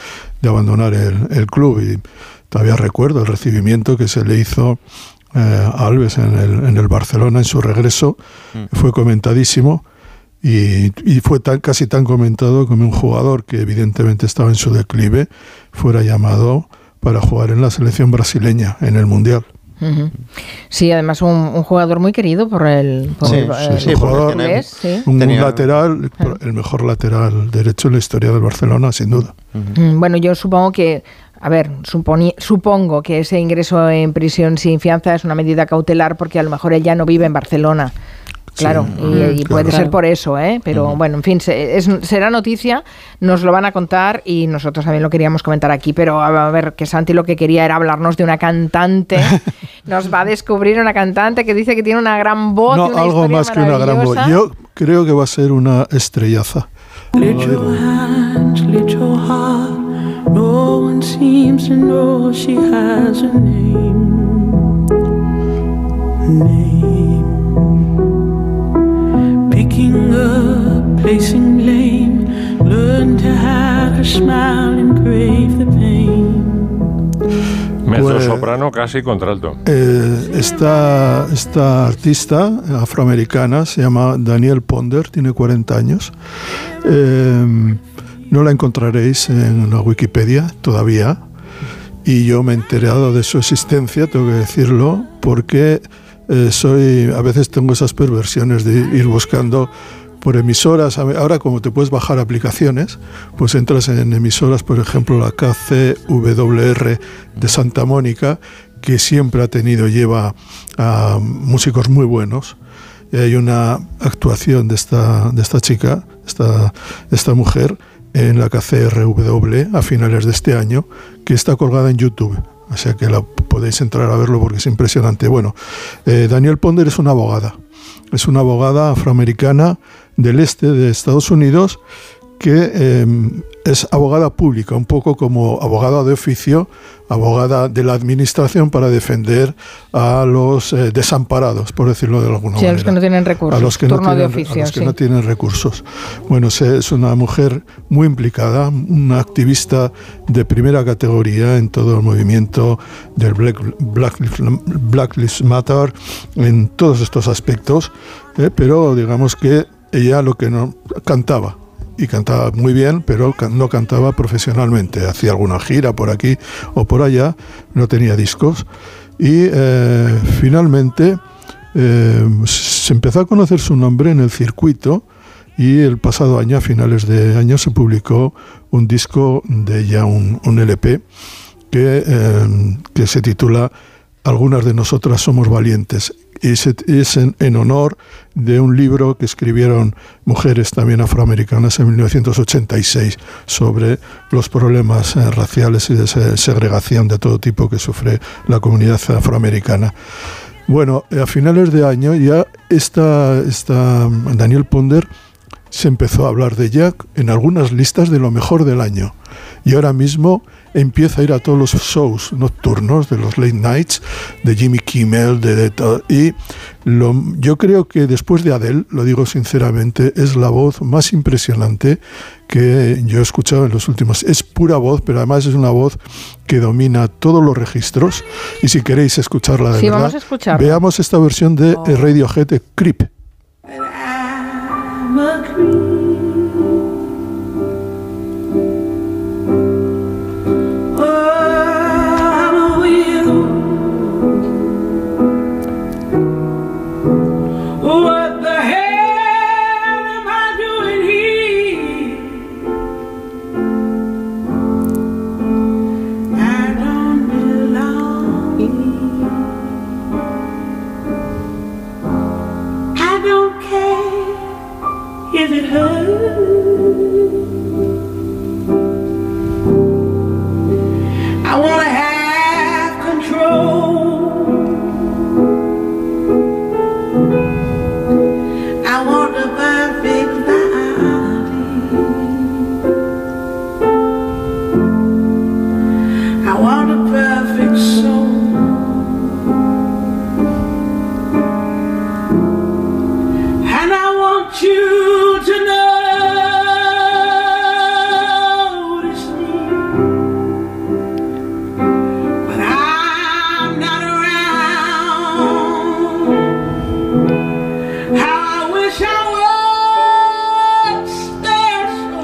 de abandonar el, el club y todavía recuerdo el recibimiento que se le hizo eh, a Alves en el, en el Barcelona en su regreso, fue comentadísimo. Y, y fue tan, casi tan comentado como un jugador que evidentemente estaba en su declive fuera llamado para jugar en la selección brasileña en el Mundial. Sí, además un, un jugador muy querido por el, por Sí, el- sí, el sí, jugador sí. Un Tenía- lateral, el mejor lateral derecho en la historia del Barcelona, sin duda. Bueno, yo supongo que, a ver, suponi- supongo que ese ingreso en prisión sin fianza es una medida cautelar porque a lo mejor ella no vive en Barcelona. Claro, Sí, y, puede claro. ser por eso, ¿eh? Pero bueno, en fin, se- es- será noticia, nos lo van a contar y nosotros también lo queríamos comentar aquí. Pero a, a ver, que Santi lo que quería era hablarnos de una cantante. nos va a descubrir una cantante que dice que tiene una gran voz. y No, una algo historia más que una gran voz. Yo creo que va a ser una estrellaza. Lo Lit digo. your hands, lit your heart. No one seems to know she has a name. Name. Picking up, placing blame. Learn to hide her smile and crave the pain. Mezzo Pues- soprano casi contralto. Eh, esta, esta artista afroamericana se llama Daniel Ponder, tiene 40 años. Eh, no la encontraréis en la Wikipedia todavía. Y yo me he enterado de su existencia, tengo que decirlo, porque eh, soy, a veces tengo esas perversiones de ir buscando por emisoras. Ahora como te puedes bajar aplicaciones, pues entras en emisoras, por ejemplo la KCWR de Santa Mónica, que siempre ha tenido, lleva a músicos muy buenos. Y hay una actuación de esta, de esta chica, esta, esta mujer, en la KCRW a finales de este año, que está colgada en YouTube. O que la podéis entrar a verlo porque es impresionante. Bueno, eh, Daniel Ponder es una abogada. Es una abogada afroamericana del este de Estados Unidos que eh, es abogada pública, un poco como abogada de oficio, abogada de la administración para defender a los eh, desamparados, por decirlo de alguna Sí, a manera. los que no tienen recursos. A los que, no de tienen, a oficio, los que sí. no tienen recursos. Bueno, es una mujer muy implicada, una activista de primera categoría en todo el movimiento del Black, Black, Black Lives Matter, en todos estos aspectos, eh, pero digamos que ella lo que no cantaba, y cantaba muy bien, pero no cantaba profesionalmente. Hacía alguna gira por aquí o por allá, no tenía discos. Y eh, finalmente eh, se empezó a conocer su nombre en el circuito y el pasado año, a finales de año, se publicó un disco de ella, un, un LP, que, eh, que se titula Algunas de nosotras somos valientes. Y es en, honor de un libro que escribieron mujeres también afroamericanas en 1986 sobre los problemas eh, raciales y de segregación de todo tipo que sufre la comunidad afroamericana. Bueno, a finales de año ya está, está Daniel Ponder se empezó a hablar de Jack en algunas listas de lo mejor del año. Y ahora mismo empieza a ir a todos los shows nocturnos de los late nights de Jimmy Kimmel, de, de y lo, yo creo que después de Adele, lo digo sinceramente, es la voz más impresionante que yo he escuchado en los últimos. Es pura voz, pero además es una voz que domina todos los registros. Y si queréis escucharla de sí, verdad, vamos a veamos esta versión de oh. Radiohead de Creep. If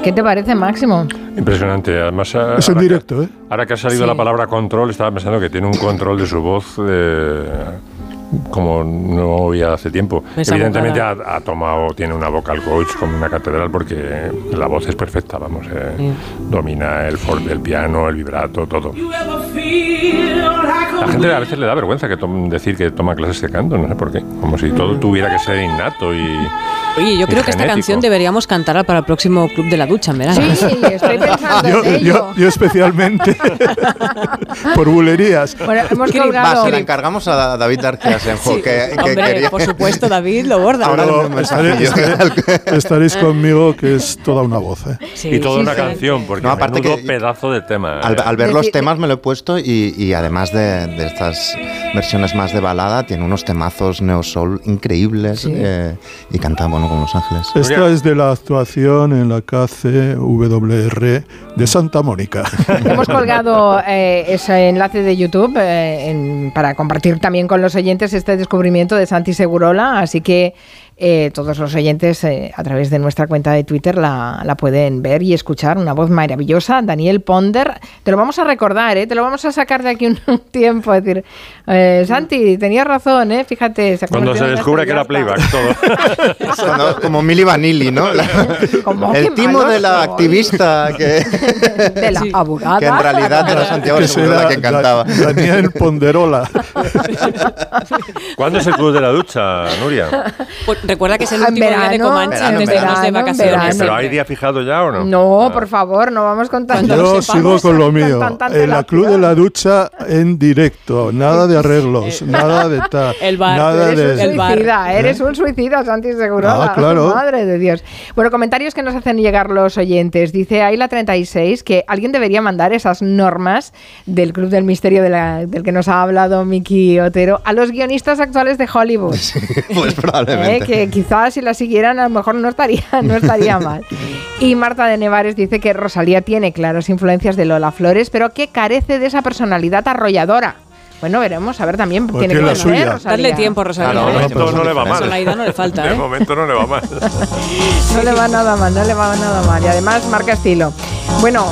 ¿Qué te parece, Máximo? Impresionante. Además, Es en ahora que- directo, ¿eh? Ahora que ha salido Sí. la palabra control, estaba pensando que tiene un control de su voz eh, como no había hace tiempo. Esa Evidentemente ha, ha tomado, tiene una vocal coach como una catedral porque la voz es perfecta, vamos, eh, domina el forte del piano, el vibrato, todo. La gente a veces le da vergüenza que decir que toma clases de canto, no sé por qué, como si todo tuviera que ser innato y Oye, yo creo que esta canción deberíamos cantarla para el próximo Club de la Ducha, en verano. Sí, estoy pensando Yo, en ello. yo, yo especialmente por bulerías. Bueno, hemos Va, colgado. se la encargamos a David Arqueasenjo, que, que Hombre, quería- por supuesto, David lo borda. Ahora mensajillo. estaréis, conmigo que es toda una voz. ¿eh? y toda sí, una sí. canción, porque No, aparte que- pedazo de tema. Al, eh. al ver los temas me lo he puesto y, y además de, de estas versiones más de balada, tiene unos temazos neo soul increíbles Sí. eh, y canta bueno con Los Ángeles. Esta es de la actuación en la KCWR de Santa Mónica. Hemos colgado eh, ese enlace de YouTube eh, en- para compartir también con los oyentes este descubrimiento de Santi Segurola, así que eh, todos los oyentes eh, a través de nuestra cuenta de Twitter la, la pueden ver y escuchar. Una voz maravillosa, Daniel Ponder. Te lo vamos a recordar, ¿eh? te lo vamos a sacar de aquí un, un tiempo. Es decir, eh, Santi, tenías razón, ¿eh? fíjate. Se Cuando se descubre que era playback todo. Cuando- como Milli Vanilli, ¿no? Qué el timo de la activista que, de la abogada. que en realidad era Santiago que Seguro la que cantaba. Da- Daniel Ponderola. ¿Cuándo es el club de la ducha, Nuria? Pues recuerda que es el último día de Comanche verano, antes de irnos de vacaciones. verano. ¿Pero hay día fijado ya o no? No, por favor, no vamos con tanto. Yo sepamos sigo con lo mío. tan- tan En la Club de la Ducha en directo. Nada de arreglos, nada de tal. El bar. Nada Eres un de. Bar. suicida, eres un suicida, Santi Segurola. Ah, claro. Madre de Dios. Bueno, comentarios que nos hacen llegar los oyentes. Dice Ayla 36 que alguien debería mandar esas normas del Club del Misterio de la- del que nos ha hablado Miki Otero a los guionistas actuales de Hollywood. Pues Eh, probablemente. Quizás si la siguieran a lo mejor no estaría, no estaría mal. Y Marta de Nevares dice que Rosalía tiene claras influencias de Lola Flores, pero que carece de esa personalidad arrolladora. Bueno, veremos, a ver también Pues tiene que la suya. Rosalía. Darle tiempo, Rosalía. Claro, De no, momento no le va mal. No le falta, De ¿eh? momento no le va mal. No le va nada mal, no le va nada mal. Y además marca estilo. Bueno,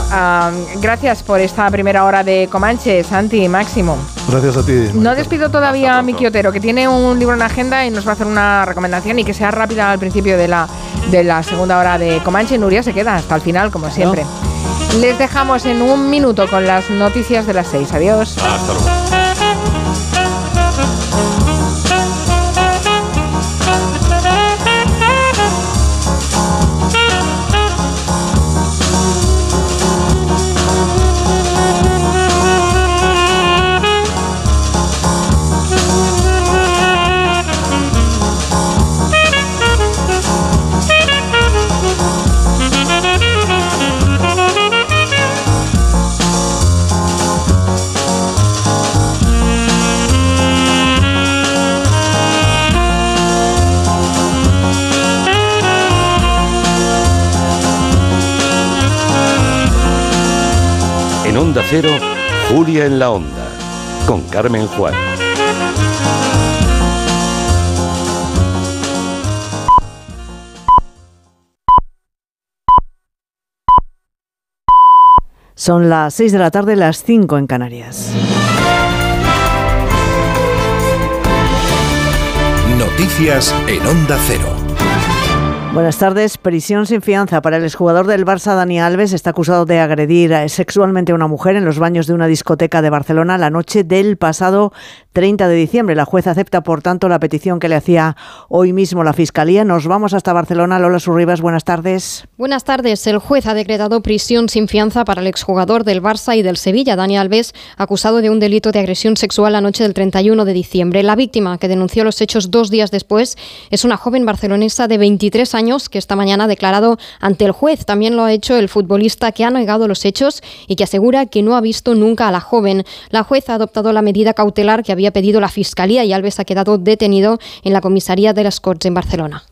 gracias por esta primera hora de Comanche, Santi, Máximo. Gracias a ti. No despido todavía a Miki Otero, que tiene un libro en agenda y nos va a hacer una recomendación y que sea rápida al principio de la, de la segunda hora de Comanche. Nuria se queda hasta el final, como siempre. Les dejamos en un minuto con las noticias de las seis. Adiós. Hasta luego. Cero, Julia en la Onda, con Carmen Juan. Son las 6 de la tarde, las 5 en Canarias. Noticias en Onda Cero. Buenas tardes. Prisión sin fianza para el exjugador del Barça, Dani Alves. Está acusado de agredir sexualmente a una mujer en los baños de una discoteca de Barcelona la noche del pasado 30 de diciembre. La jueza acepta, por tanto, la petición que le hacía hoy mismo la Fiscalía. Nos vamos hasta Barcelona. Lola Surribas, buenas tardes. Buenas tardes. El juez ha decretado prisión sin fianza para el exjugador del Barça y del Sevilla, Dani Alves, acusado de un delito de agresión sexual la noche del 31 de diciembre. La víctima, que denunció los hechos dos días después, es una joven barcelonesa de 23 años que esta mañana ha declarado ante el juez. También lo ha hecho el futbolista que ha negado los hechos y que asegura que no ha visto nunca a la joven. La juez ha adoptado la medida cautelar que había pedido la Fiscalía y Alves ha quedado detenido en la comisaría de las Corts en Barcelona.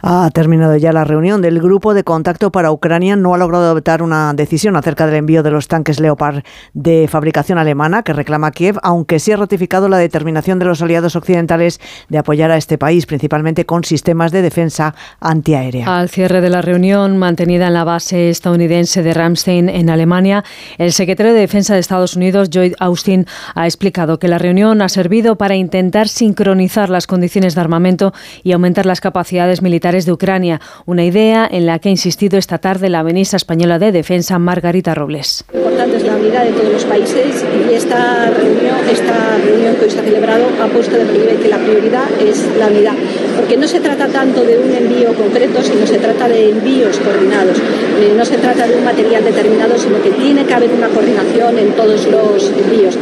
Ha terminado ya la reunión del grupo de contacto para Ucrania. No ha logrado adoptar una decisión acerca del envío de los tanques Leopard de fabricación alemana que reclama Kiev, aunque sí ha ratificado la determinación de los aliados occidentales de apoyar a este país, principalmente con sistemas de defensa antiaérea. Al cierre de la reunión mantenida en la base estadounidense de Ramstein en Alemania, el secretario de Defensa de Estados Unidos, Lloyd Austin, ha explicado que la reunión ha servido para intentar sincronizar las condiciones de armamento y aumentar las capacidades militares de Ucrania, una idea en la que ha insistido esta tarde la ministra española de Defensa, Margarita Robles. Lo importante es la unidad de todos los países y esta reunión, esta reunión que hoy se ha celebrado ha puesto de relieve que la prioridad es la unidad, porque no se trata tanto de un envío concreto, sino se trata de envíos coordinados. Eh, no se trata de un material determinado, sino que tiene que haber una coordinación en todos los envíos.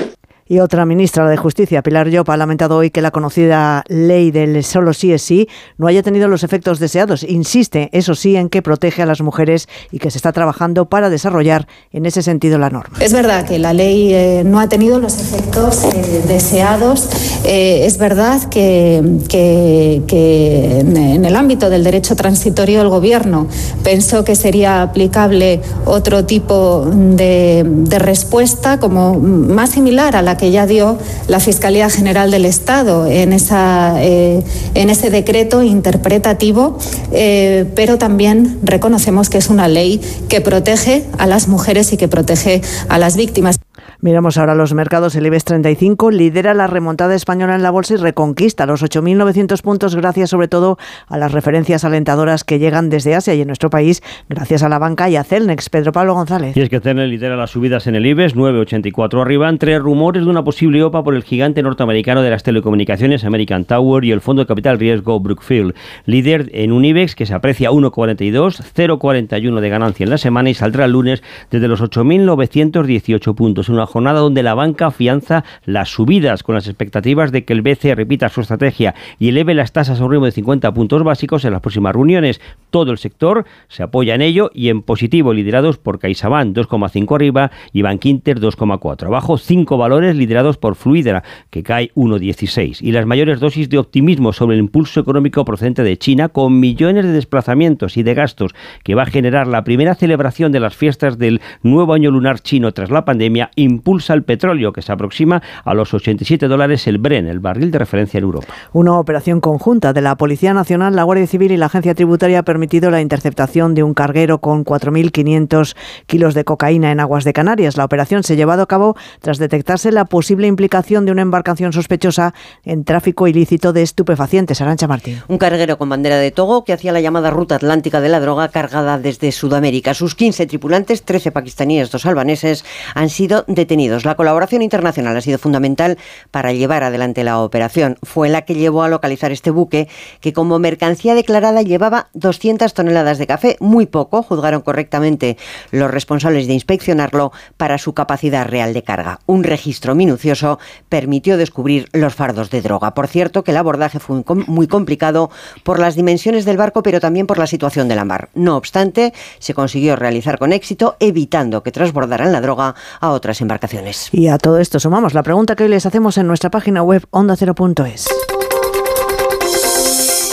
Y otra ministra de Justicia, Pilar Llop, ha lamentado hoy que la conocida ley del solo sí es sí no haya tenido los efectos deseados. Insiste, eso sí, en que protege a las mujeres y que se está trabajando para desarrollar en ese sentido la norma. Es verdad que la ley eh, no ha tenido los efectos eh, deseados. Eh, es verdad que, en el ámbito del derecho transitorio el Gobierno pensó que sería aplicable otro tipo de, de respuesta como más similar a la que ya dio la Fiscalía General del Estado en, esa, eh, en ese decreto interpretativo, eh, pero también reconocemos que es una ley que protege a las mujeres y que protege a las víctimas. Miramos ahora los mercados. El IBEX 35 lidera la remontada española en la bolsa y reconquista los 8.900 puntos gracias sobre todo a las referencias alentadoras que llegan desde Asia y en nuestro país gracias a la banca y a Celnex. Pedro Pablo González. Y es que Celnex lidera las subidas en el IBEX, 9,84 arriba, entre rumores de una posible OPA por el gigante norteamericano de las telecomunicaciones American Tower y el fondo de capital riesgo Brookfield. Líder en un IBEX que se aprecia 1,42, 0,41 de ganancia en la semana y saldrá el lunes desde los 8.918 puntos. Jornada donde la banca afianza las subidas con las expectativas de que el BCE repita su estrategia y eleve las tasas a un ritmo de 50 puntos básicos en las próximas reuniones. Todo el sector se apoya en ello y en positivo liderados por CaixaBank 2,5 arriba y Bankinter 2,4 abajo. Cinco valores liderados por Fluidra que cae 1,16 y las mayores dosis de optimismo sobre el impulso económico procedente de China con millones de desplazamientos y de gastos que va a generar la primera celebración de las fiestas del nuevo año lunar chino tras la pandemia impulsa el petróleo, que se aproxima a los 87 dólares el Bren, el barril de referencia en Europa. Una operación conjunta de la Policía Nacional, la Guardia Civil y la Agencia Tributaria ha permitido la interceptación de un carguero con 4.500 kilos de cocaína en aguas de Canarias. La operación se ha llevado a cabo tras detectarse la posible implicación de una embarcación sospechosa en tráfico ilícito de estupefacientes. Arancha Martín. Un carguero con bandera de Togo que hacía la llamada ruta atlántica de la droga cargada desde Sudamérica. Sus 15 tripulantes, 13 pakistaníes, dos albaneses, han sido detenidos. La colaboración internacional ha sido fundamental para llevar adelante la operación. Fue la que llevó a localizar este buque que como mercancía declarada llevaba 200 toneladas de café, muy poco, juzgaron correctamente los responsables de inspeccionarlo para su capacidad real de carga. Un registro minucioso permitió descubrir los fardos de droga. Por cierto, que el abordaje fue muy complicado por las dimensiones del barco, pero también por la situación de la mar. No obstante, se consiguió realizar con éxito, evitando que transbordaran la droga a otras embarcaciones. Y a todo esto sumamos la pregunta que hoy les hacemos en nuestra página web ondacero.es.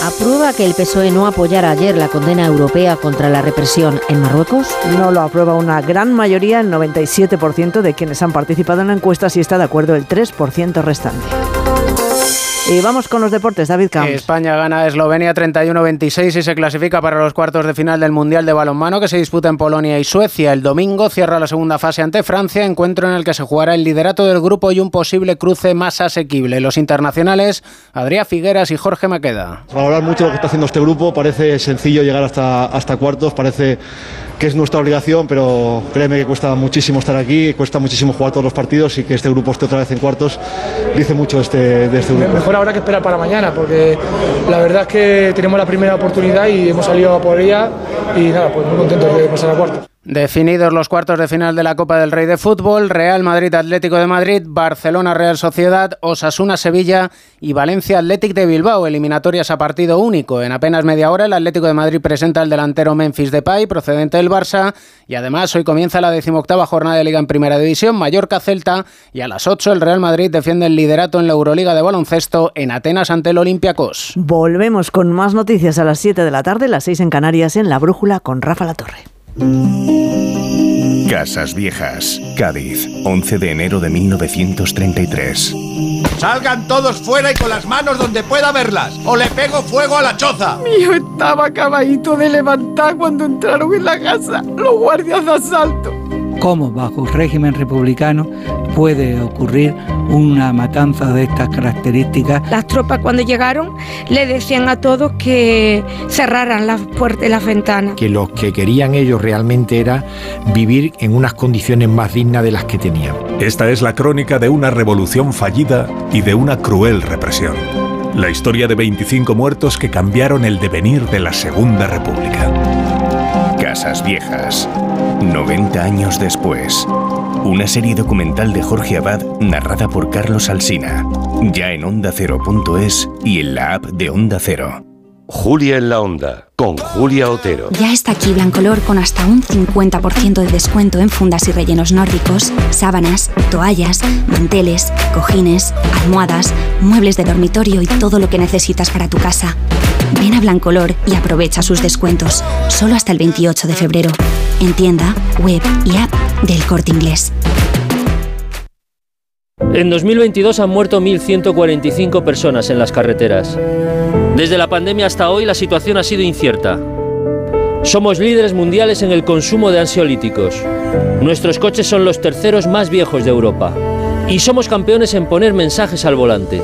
¿Aprueba que el PSOE no apoyara ayer la condena europea contra la represión en Marruecos? No lo aprueba una gran mayoría, el 97% de quienes han participado en la encuesta, si está de acuerdo el 3% restante. Y vamos con los deportes, David Camps. España gana a Eslovenia 31-26 y se clasifica para los cuartos de final del Mundial de Balonmano que se disputa en Polonia y Suecia. El domingo cierra la segunda fase ante Francia, encuentro en el que se jugará el liderato del grupo y un posible cruce más asequible. Los internacionales, Adrián Figueras y Jorge Maqueda. Valorar mucho lo que está haciendo este grupo, parece sencillo llegar hasta, hasta cuartos, parece que es nuestra obligación, pero créeme que cuesta muchísimo estar aquí, cuesta muchísimo jugar todos los partidos y que este grupo esté otra vez en cuartos dice mucho este, de este grupo. Mejor habrá que esperar para mañana, porque la verdad es que tenemos la primera oportunidad y hemos salido por ella y nada, pues muy contentos de pasar a cuartos. Definidos los cuartos de final de la Copa del Rey de Fútbol, Real Madrid Atlético de Madrid, Barcelona Real Sociedad, Osasuna Sevilla y Valencia Athletic de Bilbao, eliminatorias a partido único. En apenas media hora el Atlético de Madrid presenta al delantero Memphis Depay, procedente del Barça, y además hoy comienza la decimoctava jornada de Liga en Primera División, Mallorca Celta, y a las 8 el Real Madrid defiende el liderato en la Euroliga de baloncesto en Atenas ante el Olympiacos. Volvemos con más noticias a las 7 de la tarde, las 6 en Canarias en La Brújula con Rafa La Torre. Casas Viejas, Cádiz, 11 de enero de 1933. Salgan todos fuera y con las manos donde pueda verlas, o le pego fuego a la choza. Hijo estaba acabadito de levantar cuando entraron en la casa los guardias de asalto cómo bajo régimen republicano puede ocurrir una matanza de estas características. Las tropas cuando llegaron le decían a todos que cerraran las puertas y las ventanas. Que lo que querían ellos realmente era vivir en unas condiciones más dignas de las que tenían. Esta es la crónica de una revolución fallida y de una cruel represión. La historia de 25 muertos que cambiaron el devenir de la Segunda República. Casas Viejas. 90 años después. Una serie documental de Jorge Abad narrada por Carlos Alsina. Ya en ondacero.es y en la app de Onda Cero. Julia en la Onda, con Julia Otero. Ya está aquí Blancolor con hasta un 50% de descuento en fundas y rellenos nórdicos, sábanas, toallas, manteles, cojines, almohadas, muebles de dormitorio y todo lo que necesitas para tu casa. Ven a Blancolor y aprovecha sus descuentos, solo hasta el 28 de febrero, en tienda, web y app del corte inglés. En 2022 han muerto 1.145 personas en las carreteras. Desde la pandemia hasta hoy la situación ha sido incierta. Somos líderes mundiales en el consumo de ansiolíticos. Nuestros coches son los terceros más viejos de Europa. Y somos campeones en poner mensajes al volante.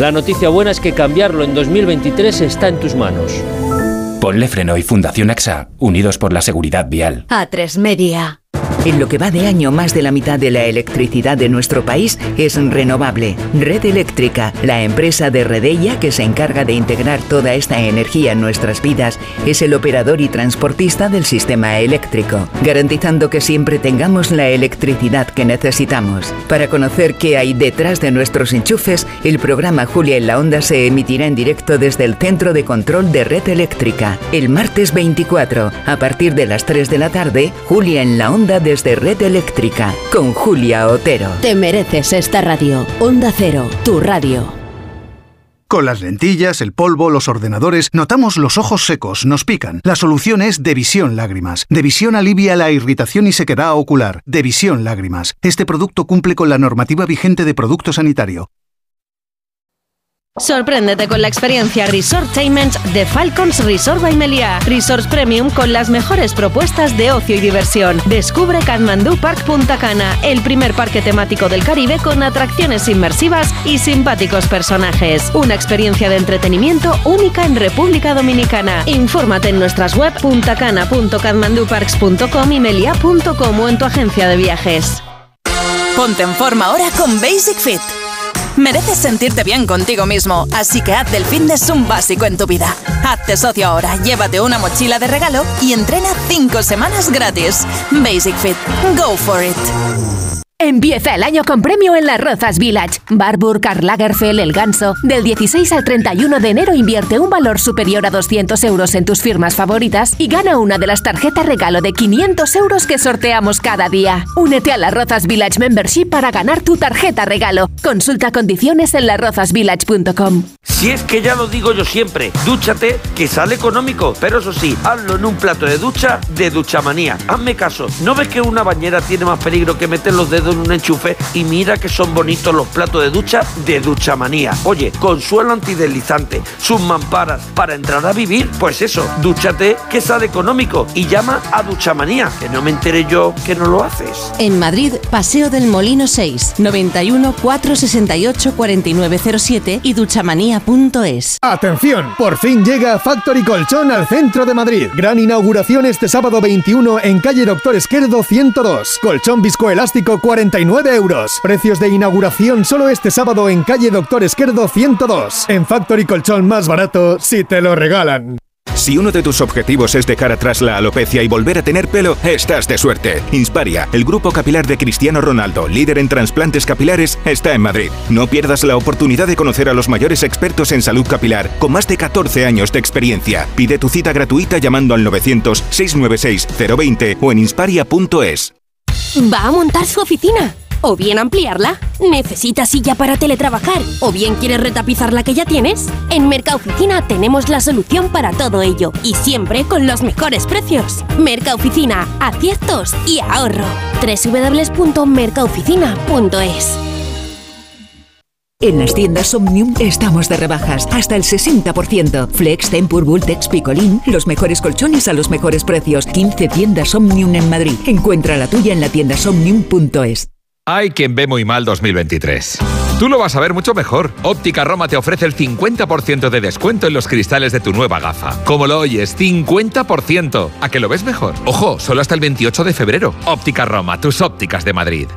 La noticia buena es que cambiarlo en 2023 está en tus manos. Ponle freno y Fundación AXA, unidos por la seguridad vial. A3 Media. En lo que va de año, más de la mitad de la electricidad de nuestro país es renovable. Red Eléctrica, la empresa de Redella que se encarga de integrar toda esta energía en nuestras vidas, es el operador y transportista del sistema eléctrico, garantizando que siempre tengamos la electricidad que necesitamos. Para conocer qué hay detrás de nuestros enchufes, el programa Julia en la Onda se emitirá en directo desde el Centro de Control de Red Eléctrica, el martes 24, a partir de las 3 de la tarde, Julia en la Onda de de Red Eléctrica con Julia Otero. Te mereces esta radio. Onda Cero, tu radio. Con las lentillas, el polvo, los ordenadores, notamos los ojos secos, nos pican. La solución es Devisión Lágrimas. Devisión alivia la irritación y sequedad ocular. Devisión Lágrimas. Este producto cumple con la normativa vigente de producto sanitario. Sorpréndete con la experiencia Resortainment de Falcons Resort by Meliá. Resorts Premium con las mejores propuestas de ocio y diversión. Descubre Kathmandu Park Punta Cana, el primer parque temático del Caribe con atracciones inmersivas y simpáticos personajes. Una experiencia de entretenimiento única en República Dominicana. Infórmate en nuestras web puntacana.kathmanduparks.com y melia.com o en tu agencia de viajes. Ponte en forma ahora con Basic Fit. Mereces sentirte bien contigo mismo, así que haz del fitness un básico en tu vida. Hazte socio ahora, llévate una mochila de regalo y entrena 5 semanas gratis. Basic Fit, go for it. Empieza el año con premio en las Rozas Village. Barbour, Karl Lagerfeld, El Ganso. Del 16 al 31 de enero invierte un valor superior a 200 euros en tus firmas favoritas y gana una de las tarjetas regalo de 500 euros que sorteamos cada día. Únete a la Rozas Village Membership para ganar tu tarjeta regalo. Consulta condiciones en larrozasvillage.com. Si es que ya lo digo yo siempre, dúchate que sale económico, pero eso sí, hazlo en un plato de ducha de Duchamanía. Hazme caso, ¿no ves que una bañera tiene más peligro que meter los dedos en un enchufe? Y mira que son bonitos los platos de ducha de Duchamanía. Oye, con suelo antideslizante, sus mamparas, para entrar a vivir, pues eso, dúchate que sale económico y llama a Duchamanía, que no me enteré yo que no lo haces. En Madrid, Paseo del Molino 6, 91 468 4907 y duchamanía.es. Atención, por fin llega Factory Colchón al centro de Madrid. Gran inauguración este sábado 21 en calle Doctor Esquerdo 102. Colchón viscoelástico 49 euros. Precios de inauguración solo este sábado en calle Doctor Esquerdo 102. En Factory Colchón más barato si te lo regalan. Si uno de tus objetivos es dejar atrás la alopecia y volver a tener pelo, estás de suerte. Insparia, el grupo capilar de Cristiano Ronaldo, líder en trasplantes capilares, está en Madrid. No pierdas la oportunidad de conocer a los mayores expertos en salud capilar, con más de 14 años de experiencia. Pide tu cita gratuita llamando al 900-696-020 o en insparia.es. Va a montar su oficina. O bien ampliarla. ¿Necesitas silla para teletrabajar? ¿O bien quieres retapizar la que ya tienes? En Mercaoficina tenemos la solución para todo ello. Y siempre con los mejores precios. Mercaoficina, aciertos y ahorro. www.mercaoficina.es En las tiendas Omnium estamos de rebajas, hasta el 60%. Flex, Tempur, Vultex, Picolín, los mejores colchones a los mejores precios. 15 tiendas Omnium en Madrid. Encuentra la tuya en la tienda somnium.es. Hay quien ve muy mal 2023. Tú lo vas a ver mucho mejor. Óptica Roma te ofrece el 50% de descuento en los cristales de tu nueva gafa. Como lo oyes, 50%. ¿A que lo ves mejor? Ojo, solo hasta el 28 de febrero. Óptica Roma, tus ópticas de Madrid.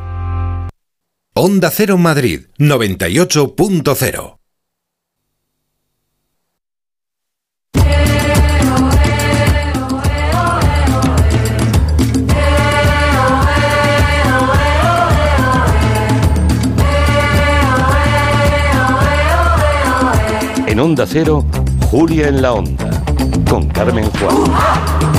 Onda Cero Madrid 98.0 En Onda Cero, Julia en la Onda, con Carmen Juan.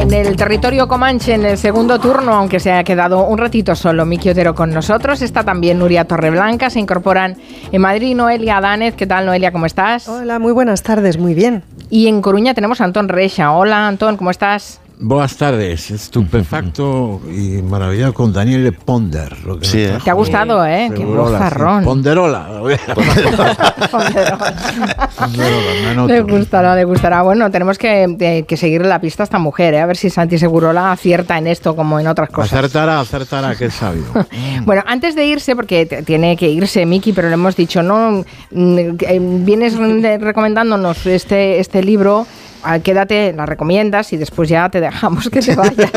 En el territorio Comanche, en el segundo turno, aunque se haya quedado un ratito solo Miki Otero con nosotros, está también Nuria Torreblanca, se incorporan en Madrid Noelia Adánez. ¿Qué tal, Noelia? ¿Cómo estás? Hola, muy buenas tardes, muy bien. Y en Coruña tenemos a Antón Reixa. Hola, Antón, ¿cómo estás? Buenas tardes, estupefacto y maravillado con Daniel Ponder. Lo que Sí, ¿eh? trajo Te ha gustado, ¿eh? Qué sí. bozarrón. Ponderola. Ponderola, me anoto. Le gustará, le gustará. Bueno, tenemos que, de- que seguirle la pista a esta mujer, ¿eh? a ver si Santi Segurola acierta en esto como en otras cosas. Acertará, acertará, que es sabio. Bueno, antes de irse, porque tiene que irse Miki, pero le hemos dicho, no, mm, eh, vienes re- recomendándonos este, este libro, quédate, la recomiendas y después ya te dejamos que te vayas.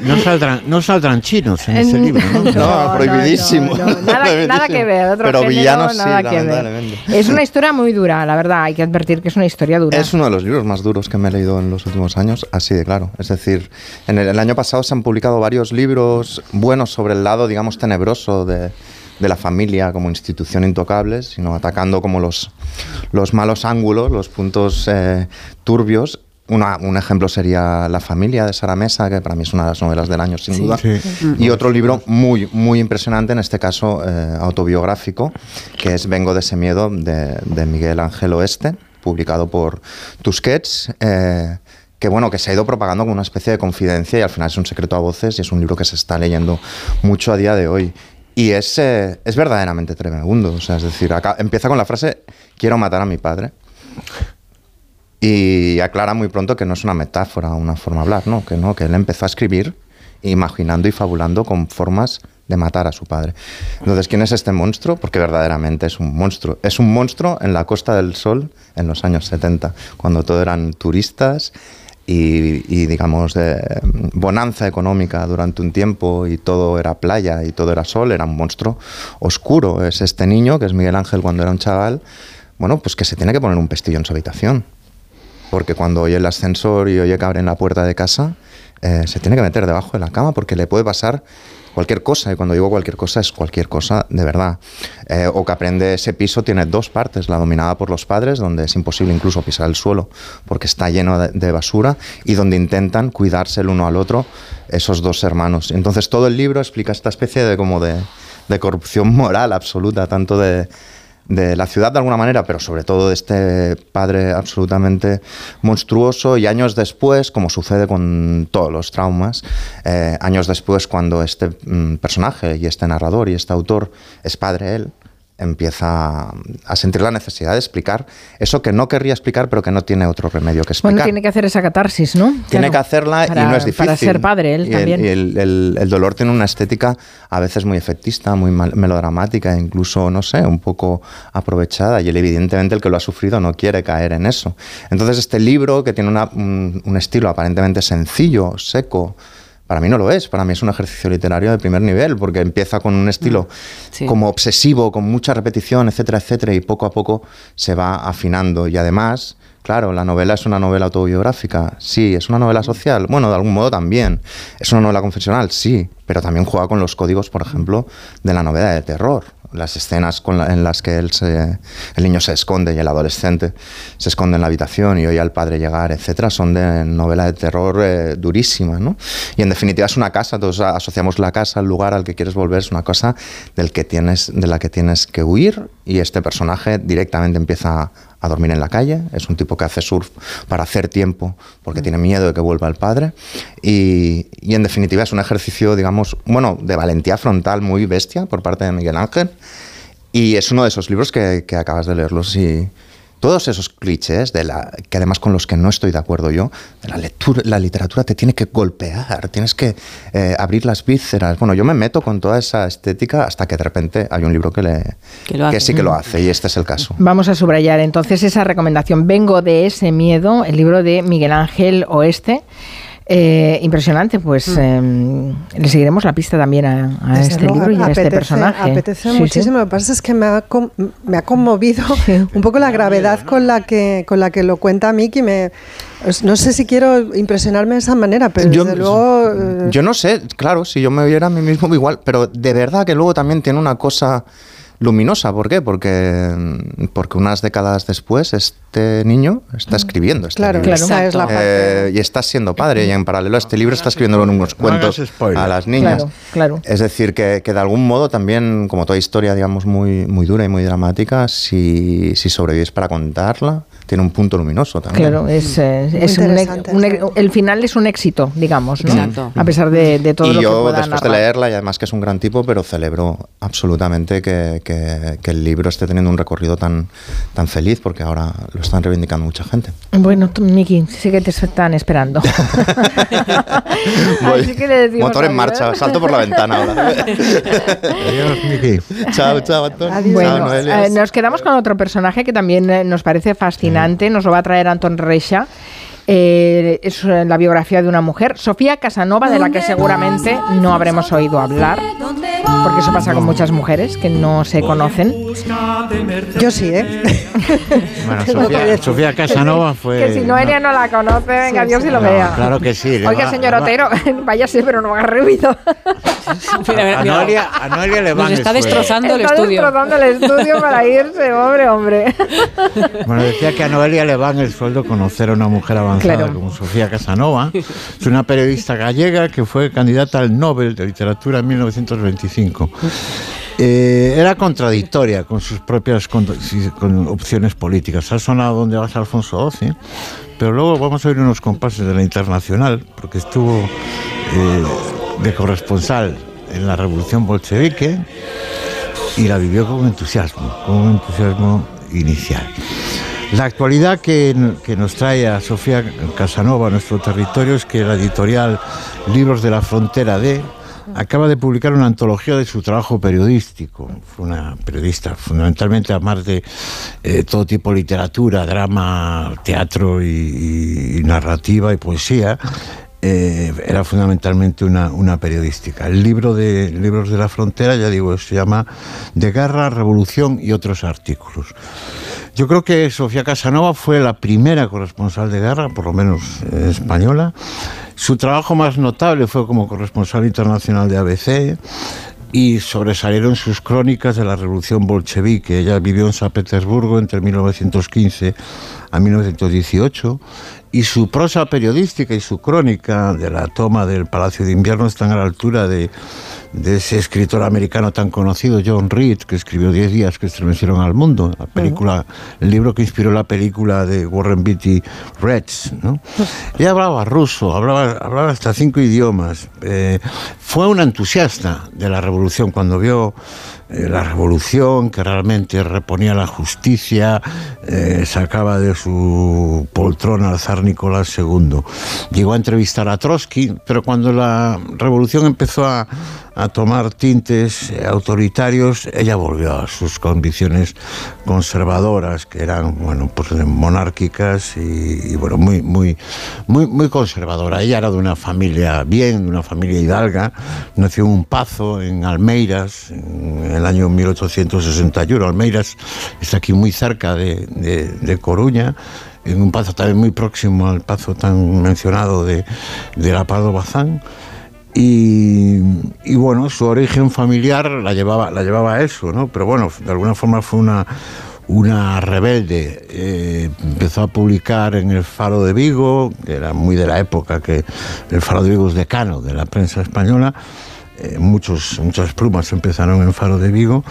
No saldrán, no saldrán chinos en ese libro, ¿no? No, prohibidísimo. no, no, nada, nada que ver, otro Pero género, villanos sí, nada que ver. Es una historia muy dura, la verdad, hay que advertir que es una historia dura. Es uno de los libros más duros que me he leído en los últimos años, así de claro. Es decir, en el, el año pasado se han publicado varios libros buenos sobre el lado, digamos, tenebroso de, de la familia como institución intocable, sino atacando como los, los malos ángulos, los puntos eh, turbios. una- un ejemplo sería La familia de Sara Mesa, que para mí es una de las novelas del año, sin Sí. duda. Sí. Y otro libro muy, muy impresionante, en este caso eh, autobiográfico, que es Vengo de ese miedo, de, de Miguel Ángel Oeste, publicado por Tusquets. eh, que bueno, que se ha ido propagando con una especie de confidencia y al final es un secreto a voces y es un libro que se está leyendo mucho a día de hoy. Y es, es verdaderamente tremendo. O sea, es decir, empieza con la frase, quiero matar a mi padre. Y aclara muy pronto que no es una metáfora, una forma de hablar, ¿no? Que no, que él empezó a escribir imaginando y fabulando con formas de matar a su padre. Entonces, ¿quién es este monstruo? Porque verdaderamente es un monstruo. Es un monstruo en la Costa del Sol en los años 70, cuando todo eran turistas y, digamos, de bonanza económica durante un tiempo y todo era playa y todo era sol, era un monstruo oscuro. Es este niño, que es Miguel Ángel cuando era un chaval, bueno, pues que se tiene que poner un pestillo en su habitación. Porque cuando oye el ascensor y oye que abren la puerta de casa, eh, se tiene que meter debajo de la cama porque le puede pasar cualquier cosa. Y cuando digo cualquier cosa, es cualquier cosa de verdad. Eh, o que aprende ese piso tiene dos partes, la dominada por los padres, donde es imposible incluso pisar el suelo porque está lleno de, basura, y donde intentan cuidarse el uno al otro esos dos hermanos. Entonces todo el libro explica esta especie de como de corrupción moral absoluta, tanto de de la ciudad de alguna manera, pero sobre todo de este padre absolutamente monstruoso y años después, como sucede con todos los traumas, eh, años después cuando este mm, personaje y este narrador y este autor es padre él, empieza a sentir la necesidad de explicar eso que no querría explicar, pero que no tiene otro remedio que explicar. Bueno, tiene que hacer esa catarsis, ¿no? Tiene Claro, que hacerla para- y no es difícil. Para ser padre, él Y el- también. y el, el- el dolor tiene una estética a veces muy efectista, muy melodramática, incluso, no sé, un poco aprovechada. Y él, evidentemente, el que lo ha sufrido no quiere caer en eso. Entonces, este libro, que tiene una- un, un estilo aparentemente sencillo, seco, para mí no lo es, para mí es un ejercicio literario de primer nivel, porque empieza con un estilo Sí. como obsesivo, con mucha repetición, etcétera, etcétera, y poco a poco se va afinando. Y además, claro, la novela es una novela autobiográfica, sí, es una novela social, bueno, de algún modo también, es una novela confesional, sí, pero también juega con los códigos, por ejemplo, de la novela de terror. Las escenas en las que el niño se esconde y el adolescente se esconde en la habitación y oye al padre llegar, etcétera, son de novela de terror eh, durísima, ¿no? Y en definitiva es una casa, todos asociamos la casa al lugar al que quieres volver, es una cosa del que tienes, de la que tienes que huir y este personaje directamente empieza a dormir en la calle, es un tipo que hace surf para hacer tiempo porque tiene miedo de que vuelva el padre. Y, y en definitiva es un ejercicio, digamos, bueno, de valentía frontal muy bestia por parte de Miguel Ángel. Y es uno de esos libros que, que acabas de leerlos y todos esos clichés de la que además con los que no estoy de acuerdo yo, de la lectura, la literatura te tiene que golpear, tienes que eh, abrir las vísceras. Bueno, yo me meto con toda esa estética hasta que de repente hay un libro que le Que lo sí que lo hace y este es el caso. Vamos a subrayar entonces esa recomendación. Vengo de ese miedo, el libro de Miguel Ángel Oeste. Eh, impresionante, pues eh, le seguiremos la pista también a, a este luego, libro y a este apetece- personaje. Apetece Sí, sí. muchísimo. Lo que pasa es que me ha, com- me ha conmovido un poco la gravedad con la que con la que lo cuenta Miki. Me, no sé si quiero impresionarme de esa manera, pero Yo- desde luego. eh, Yo no sé, claro, si yo me viera a mí mismo igual, pero de verdad que luego también tiene una cosa luminosa. ¿Por qué? Porque, porque unas décadas después este niño está escribiendo este Claro, libro. esa es la parte. Eh, y está siendo padre y en paralelo a este libro está escribiendo unos cuentos a las niñas. Claro, claro. Es decir, que, que de algún modo también, como toda historia, digamos, muy, muy dura y muy dramática, si, si sobrevives para contarla, tiene un punto luminoso también. Claro, es, eh, es un, un el final es un éxito, digamos, ¿no? Exacto. A pesar de, de todo y lo que yo, pueda después de narrar. leerla, y además que es un gran tipo, pero celebro absolutamente que, que- que el libro esté teniendo un recorrido tan, tan feliz, porque ahora lo están reivindicando mucha gente. Bueno, Miki, sí que te están esperando. Voy- Así que le decimos Motor en adiós. marcha, salto por la ventana ahora. Adiós, Miki. chao, chao, Antón. Chao, Bueno, Noelia. eh, nos quedamos con otro personaje que también eh, nos parece fascinante, nos lo va a traer Anton Reixa. Eh, es eh, la biografía de una mujer, Sofía Casanova, de la que seguramente no habremos oído hablar, porque eso pasa con muchas mujeres que no se conocen. Yo sí, ¿eh? Bueno, Sofía, Sofía Casanova fue. que si Noelia no la conoce, venga, Dios si lo No, vea. Claro que sí. Oiga, va- señor va- Otero, váyase, pero no haga ruido. A mira, Noelia, a Noelia le van Nos está destrozando el Está estudio. destrozando el estudio para irse, pobre hombre. Bueno, decía que a Noelia le van el sueldo conocer a una mujer avanzada Claro. como Sofía Casanova. Es una periodista gallega que fue candidata al Nobel de Literatura en 1925. Eh, era contradictoria con sus propias con, sí, con opciones políticas. Ha sonado donde vas Alfonso XII, pero luego vamos a oír unos compases de la Internacional, porque estuvo eh, de corresponsal en la Revolución Bolchevique y la vivió con entusiasmo, con un entusiasmo inicial. La actualidad que, nos trae a Sofía Casanova a nuestro territorio es que la editorial Libros de la Frontera D acaba de publicar una antología de su trabajo periodístico. Fue una periodista, fundamentalmente, además de eh, todo tipo de literatura, drama, teatro y, y narrativa y poesía, eh, era fundamentalmente una, una periodística. El libro de Libros de la Frontera, ya digo, se llama De Guerra, Revolución y otros artículos. Yo creo que Sofía Casanova fue la primera corresponsal de guerra, por lo menos eh, española. Su trabajo más notable fue como corresponsal internacional de ABC y sobresalieron sus crónicas de la revolución bolchevique. Ella vivió en San Petersburgo entre 1915 a 1918 y su prosa periodística y su crónica de la toma del Palacio de Invierno están a la altura de, de ese escritor americano tan conocido, John Reed, que escribió Diez días que estremecieron al mundo, la película, el libro que inspiró la película de Warren Beatty, Reds. ¿no? Ella hablaba ruso, hablaba, hablaba hasta cinco idiomas. Eh, fue una entusiasta de la revolución cuando vio eh, la revolución que realmente reponía la justicia, eh, sacaba de su poltrona al zar Nicolás II. Llegó a entrevistar a Trotsky, pero cuando la revolución empezó a, a tomar tintes eh, autoritarios, ella volvió a sus convicciones conservadoras, que eran bueno, pues, monárquicas y, bueno, muy, muy, muy, muy conservadora. Ella era de una familia bien, de una familia hidalga, nació en un pazo en Almeiras en el año 1861. Almeiras está aquí muy cerca de, de, de Coruña en un pazo también muy próximo al pazo tan mencionado de, de la Pardo Bazán. Y, bueno, su origen familiar la llevaba, la llevaba a eso, ¿no? Pero bueno, de alguna forma fue una, una rebelde. Eh, empezó a publicar en el Faro de Vigo, que era muy de la época, que el Faro de Vigo es decano de la prensa española. Eh, muchos, muchas plumas empezaron en Faro de Vigo.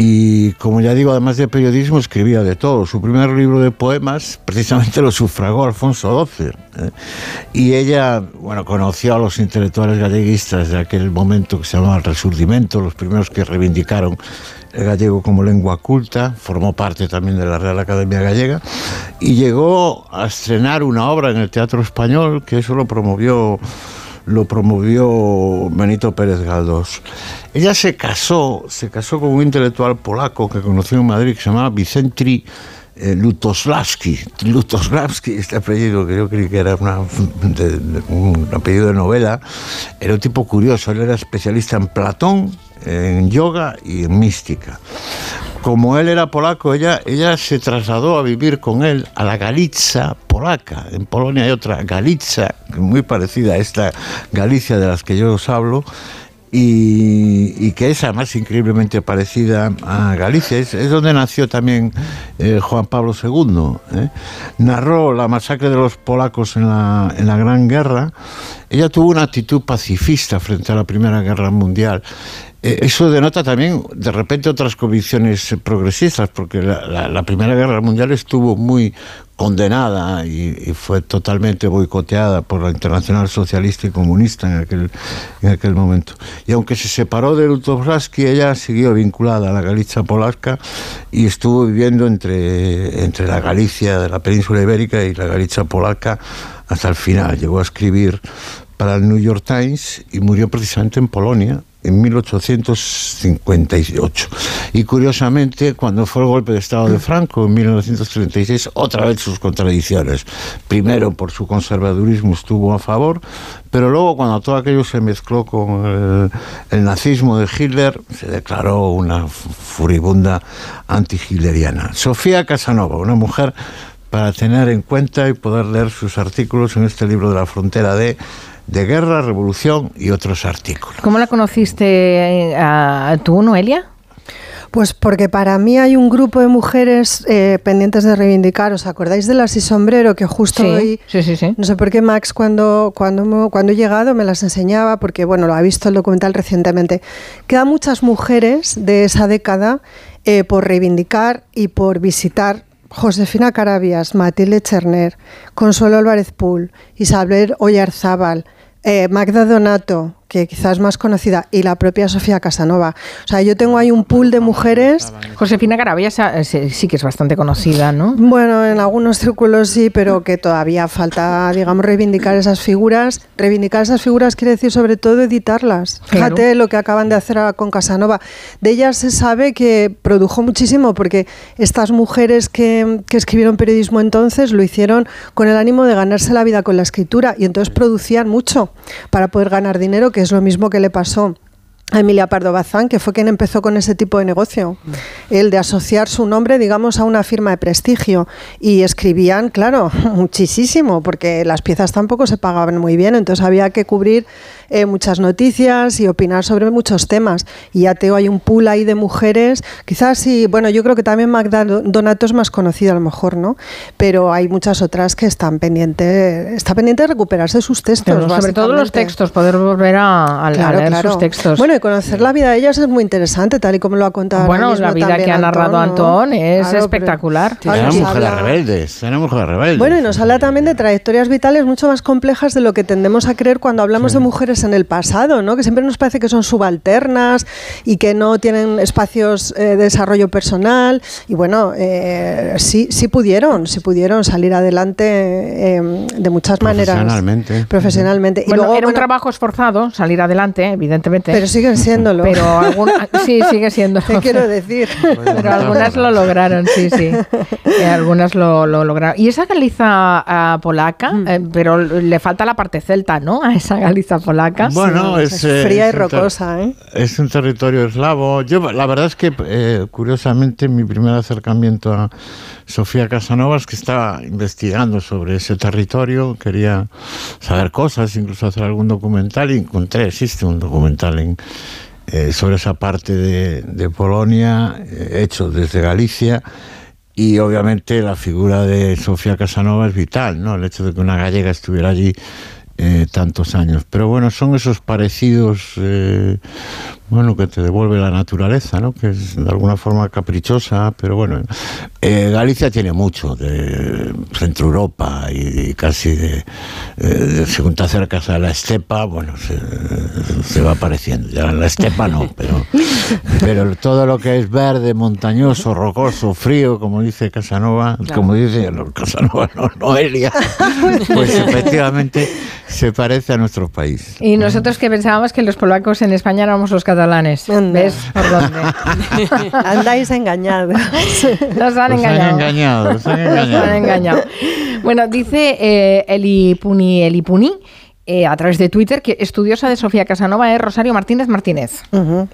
Y como ya digo, además de periodismo, escribía de todo. Su primer libro de poemas precisamente lo sufragó Alfonso XII. ¿eh? Y ella, bueno, conoció a los intelectuales galleguistas de aquel momento que se llamaba el Resurdimento, los primeros que reivindicaron el gallego como lengua culta, formó parte también de la Real Academia Gallega y llegó a estrenar una obra en el Teatro Español, que eso lo promovió lo promovió Benito Pérez Galdós. Ella se casó, se casó con un intelectual polaco que conoció en Madrid que se llamaba Vicentri eh, Lutoslavski. Lutoslavski, este apellido que yo creí que era una, un apellido de novela, era un tipo curioso. Él era especialista en Platón, en yoga y en mística. Como él era polaco, ella, se trasladó a vivir con él a la Galicia polaca. En Polonia hay otra Galicia, muy parecida a esta Galicia de las que yo os hablo, y, que es además increíblemente parecida a Galicia. Es, es donde nació también eh, Juan Pablo II. ¿eh? Narró la masacre de los polacos en la, en la Gran Guerra. Ella tuvo una actitud pacifista frente a la Primera Guerra Mundial. Eh, eso denota también, de repente, otras convicciones progresistas, porque la, la, la Primera Guerra Mundial estuvo muy condenada y, y, fue totalmente boicoteada por la Internacional Socialista y Comunista en aquel, en aquel momento. Y aunque se separó de Lutowski, ella siguió vinculada a la Galicia polaca y estuvo viviendo entre, entre la Galicia de la península ibérica y la Galicia polaca hasta el final. Llegó a escribir para el New York Times y murió precisamente en Polonia en 1858. Y curiosamente, cuando fue el golpe de Estado de Franco en 1936, otra vez sus contradicciones. Primero, por su conservadurismo estuvo a favor, pero luego cuando todo aquello se mezcló con el, nazismo de Hitler, se declaró una furibunda anti-hitleriana. Sofía Casanova, una mujer para tener en cuenta y poder leer sus artículos en este libro de la frontera de de guerra, revolución y otros artículos. ¿Cómo la conociste eh, a, tú, Noelia? Pues porque para mí hay un grupo de mujeres eh, pendientes de reivindicar. ¿Os acordáis de las y sombrero que justo Sí, hoy, sí, sí, sí. no sé por qué Max cuando, cuando, me- cuando he llegado me las enseñaba, porque bueno, lo ha visto el documental recientemente. Quedan muchas mujeres de esa década eh, por reivindicar y por visitar. Josefina Carabias, Matilde Cherner, Consuelo Álvarez Pool, Isabel Oyarzábal, eh, Magda Donato, que quizás es más conocida, y la propia Sofía Casanova. O sea, yo tengo ahí un pool de mujeres. Josefina Carabias eh, sí, que es bastante conocida, ¿no? Bueno, en algunos círculos sí, pero que todavía falta, digamos, reivindicar esas figuras. Reivindicar esas figuras quiere decir sobre todo editarlas. Claro. Fíjate lo que acaban de hacer con Casanova. De ellas se sabe que produjo muchísimo porque estas mujeres que, que escribieron periodismo entonces lo hicieron con el ánimo de ganarse la vida con la escritura y entonces producían mucho para poder ganar dinero, que es lo mismo que le pasó a Emilia Pardo Bazán, que fue quien empezó con ese tipo de negocio, el de asociar su nombre, digamos, a una firma de prestigio. Y escribían, claro, muchísimo, porque las piezas tampoco se pagaban muy bien, entonces había que cubrir eh, muchas noticias y opinar sobre muchos temas. Y ya Teo hay un pool ahí de mujeres, quizás sí, bueno, yo creo que también Magda Donato es más conocida a lo mejor, ¿no? Pero hay muchas otras que están pendientes, está pendiente de recuperarse sus textos. Pero sobre todo los textos, poder volver a, a- a Claro, leer claro. sus textos. Bueno, y conocer la vida de ellas es muy interesante, tal y como lo ha contado. ahora Bueno, mismo la vida también que ha narrado Antón, ¿no? Antón es Claro, pero- espectacular. Ahora Eran mujeres rebeldes, eran mujeres rebeldes. Bueno, y nos habla también de trayectorias vitales mucho más complejas de lo que tendemos a creer cuando hablamos de mujeres en el pasado, ¿no? Que siempre nos parece que son subalternas y que no tienen espacios eh, de desarrollo personal. Y bueno, eh, sí, sí pudieron, sí pudieron salir adelante eh, de muchas maneras. Profesionalmente. Profesionalmente. Y Bueno, luego, era un trabajo esforzado salir adelante, evidentemente. Pero siguen siéndolo. Pero algún- sí, sigue siendo. ¿Qué quiero decir? Pero algunas lo lograron, sí, sí. Eh, algunas lo, lo lograron. Y esa Galiza ah, polaca, Mm. eh, pero le falta la parte celta, ¿no? A esa Galiza polaca. Bueno, es, eh, fría y es ter- rocosa, ¿eh? Es un territorio eslavo. Yo, la verdad es que, eh, curiosamente, mi primer acercamiento a Sofía Casanova es que estaba investigando sobre ese territorio, quería saber cosas, incluso hacer algún documental, y encontré, existe un documental en, eh, sobre esa parte de, de Polonia, eh, hecho desde Galicia. Y obviamente la figura de Sofía Casanova es vital, ¿no? El hecho de que una gallega estuviera allí eh, tantos años. Pero bueno, son esos parecidos, eh, bueno, que te devuelve la naturaleza, ¿no? Que es de alguna forma caprichosa, pero bueno. eh, Galicia tiene mucho de Centro Europa y, y casi de, eh, de- según te acercas a la estepa, bueno, se, se va apareciendo. Ya la estepa no, pero, pero todo lo que es verde, montañoso, rocoso, frío, como dice Casanova, como dice no, Casanova, no, Noelia, pues efectivamente se parece a nuestro país. Y nosotros que pensábamos que los polacos en España éramos los catalanes. ¿Ves por dónde? Andáis engañados. Nos han engañado. Nos han engañado. Bueno, dice eh, Elipuni Elipuni eh, a través de Twitter que estudiosa de Sofía Casanova es Rosario Martínez Martínez.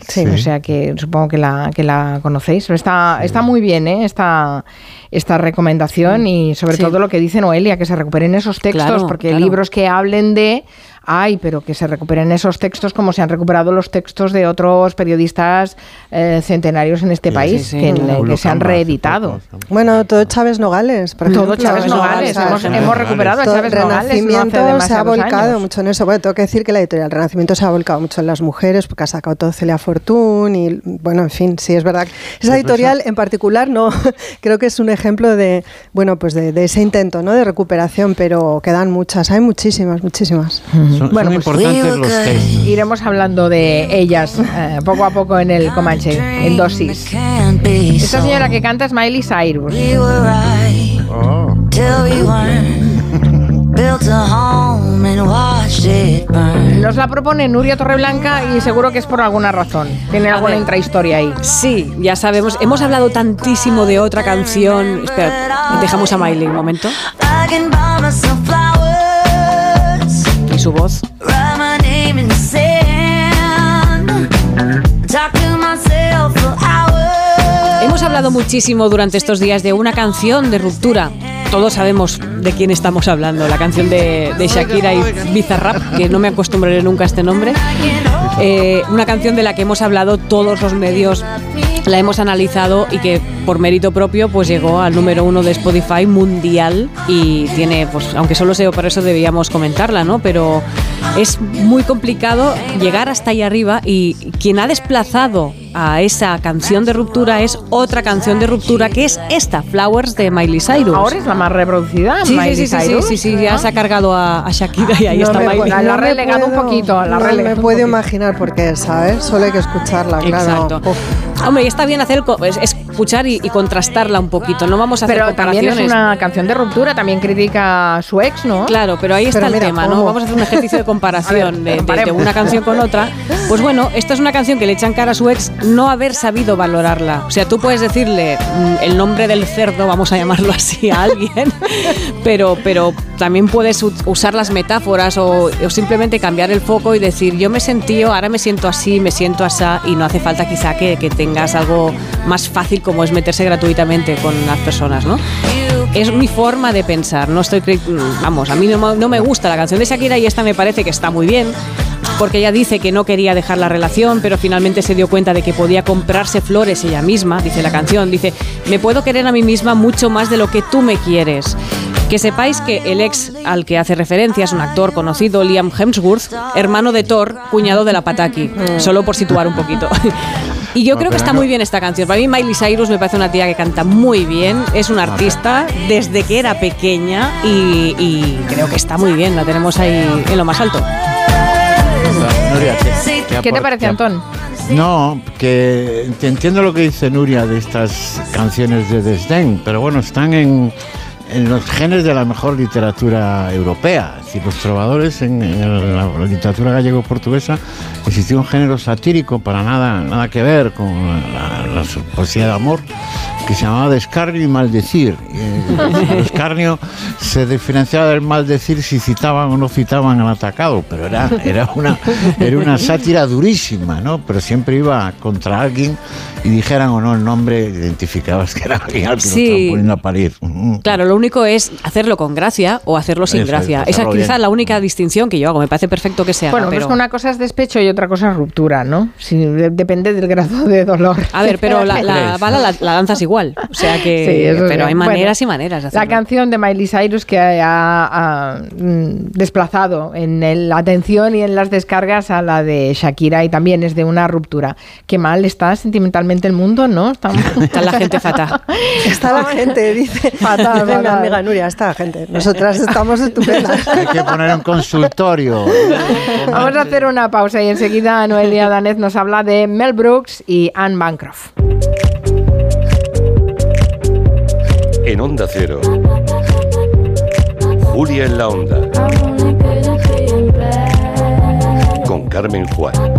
sí. O sea que supongo que la, que la conocéis. Pero está, está muy bien ¿eh? esta, esta recomendación y sobre Sí. todo lo que dice Noelia, que se recuperen esos textos, Claro, porque claro. libros que hablen de... Ay, pero que se recuperen esos textos como se han recuperado los textos de otros periodistas eh, centenarios en este país, sí, que, se han reeditado. Bueno, todo Chávez Nogales. por Todo ejemplo. Chávez Nogales, hemos- hemos recuperado a Todo Chávez Nogales no hace Renacimiento se ha volcado años. mucho en eso. Bueno, tengo que decir que la editorial Renacimiento se ha volcado mucho en las mujeres, porque ha sacado todo Celia Fortún y, bueno, en fin, sí, es verdad. Esa editorial en particular no, creo que es un ejemplo de, bueno, pues de, de ese intento, ¿no? De recuperación, pero quedan muchas, hay muchísimas, muchísimas. Son, son importantes los textos. Iremos hablando de ellas eh, poco a poco en el Comanche, en dosis. Esta señora que canta es Miley Cyrus. Nos la propone Nuria Torreblanca y seguro que es por alguna razón. Tiene alguna ver. intrahistoria ahí. Sí, ya sabemos. Hemos hablado tantísimo de otra canción. Espera, dejamos a Miley un momento. Su voz. Hemos hablado muchísimo durante estos días de una canción de ruptura. todos sabemos de quién estamos hablando, la canción de, de Shakira y Bizarrap, que no me acostumbraré nunca a este nombre. Eh, una canción de la que hemos hablado todos los medios, la hemos analizado y que por mérito propio pues llegó al número uno de Spotify mundial y tiene, pues aunque solo sea por eso debíamos comentarla, ¿no? Pero es muy complicado llegar hasta ahí arriba y quien ha desplazado a esa canción de ruptura es otra canción de ruptura que es esta, Flowers de Miley Cyrus. Ahora es la más reproducida, Sí, Miley sí, sí, sí, Cyrus. sí, sí, ya se ha cargado a, a Shakira y ahí No está Miley. puedo- La ha no relegado un puedo- poquito, la ha no relegado me un puedo poquito. Imaginar por qué, ¿sabes? Solo hay que escucharla, claro. Exacto. Uf. Hombre, y está bien hacer es- escuchar y, y contrastarla un poquito. No vamos a hacer Pero también es comparaciones. una canción de ruptura, también critica a su ex, ¿no? Claro, pero ahí está Pero el mira, tema, ¿no? Vamos a hacer un ejercicio de comparación ver, de- de, de comparemos. una canción con otra. Pues bueno, esta es una canción que le echan cara a su ex no haber sabido valorarla. O sea, tú puedes decirle mm, el nombre del cerdo, vamos a llamarlo así a alguien, pero, pero también puedes usar las metáforas o, simplemente cambiar el foco y decir, yo me sentí, ahora me siento así, me siento así, y no hace falta quizá que, tengas algo más fácil como es meterse gratuitamente con las personas, ¿no? Es mi forma de pensar, no estoy, vamos, a mí no, no me gusta la canción de Shakira y esta me parece que está muy bien, porque ella dice que no quería dejar la relación, pero finalmente se dio cuenta de que podía comprarse flores ella misma, dice la canción, dice, me puedo querer a mí misma mucho más de lo que tú me quieres. Que sepáis que el ex al que hace referencia es un actor conocido, Liam Hemsworth, hermano de Thor, cuñado de la Pataki, solo por situar un poquito. Y yo No, creo que está no- muy bien esta canción. Para mí Miley Cyrus me parece una tía que canta muy bien, es una artista desde que era pequeña y, y creo que está muy bien, la tenemos ahí en lo más alto. Nuria, ¿qué- ¿Qué te apor- parece, qué Antón? No, que te entiendo lo que dice Nuria de estas canciones de desdén, pero bueno, están en, en los genes de la mejor literatura europea. Es los trovadores en, la, literatura gallego-portuguesa existía un género satírico para nada, nada que ver con la poesía de amor que se llamaba descarnio y maldecir. Y, eh, el escarnio se diferenciaba del maldecir si citaban o no citaban al atacado, pero era, era, una, era una sátira durísima, ¿no? Pero siempre iba contra alguien y dijeran o no el nombre, identificabas que era alguien al que lo Sí. estaban poniendo a parir. Claro, lo único es hacerlo con gracia o hacerlo sin Eso es, gracia. Esa es hacerlo quizá bien. la única distinción que yo hago. Me parece perfecto que sea. Bueno, pero... pues que una cosa es despecho y otra cosa es ruptura, ¿no? De- depende del grado de dolor. A ver, pero la, la bala la, la lanzas igual. O sea que. Sí, pero sí. hay maneras Bueno, y maneras de La hacerlo. canción de Miley Cyrus que ha, ha, mm, desplazado en el- la atención y en las descargas a la de Shakira y también es de una ruptura. Qué mal está sentimentalmente el mundo, ¿no? Está, está la gente fatal. Está la gente, dice, Fatal, dice mi fatal. amiga Nuria, está la gente. Nosotras estamos estupendas. Hay que poner un consultorio. Vamos a hacer una pausa y enseguida Noelia Danez nos habla de Mel Brooks y Anne Bancroft. En Onda Cero. Julia en la Onda. Con Carmen Juan.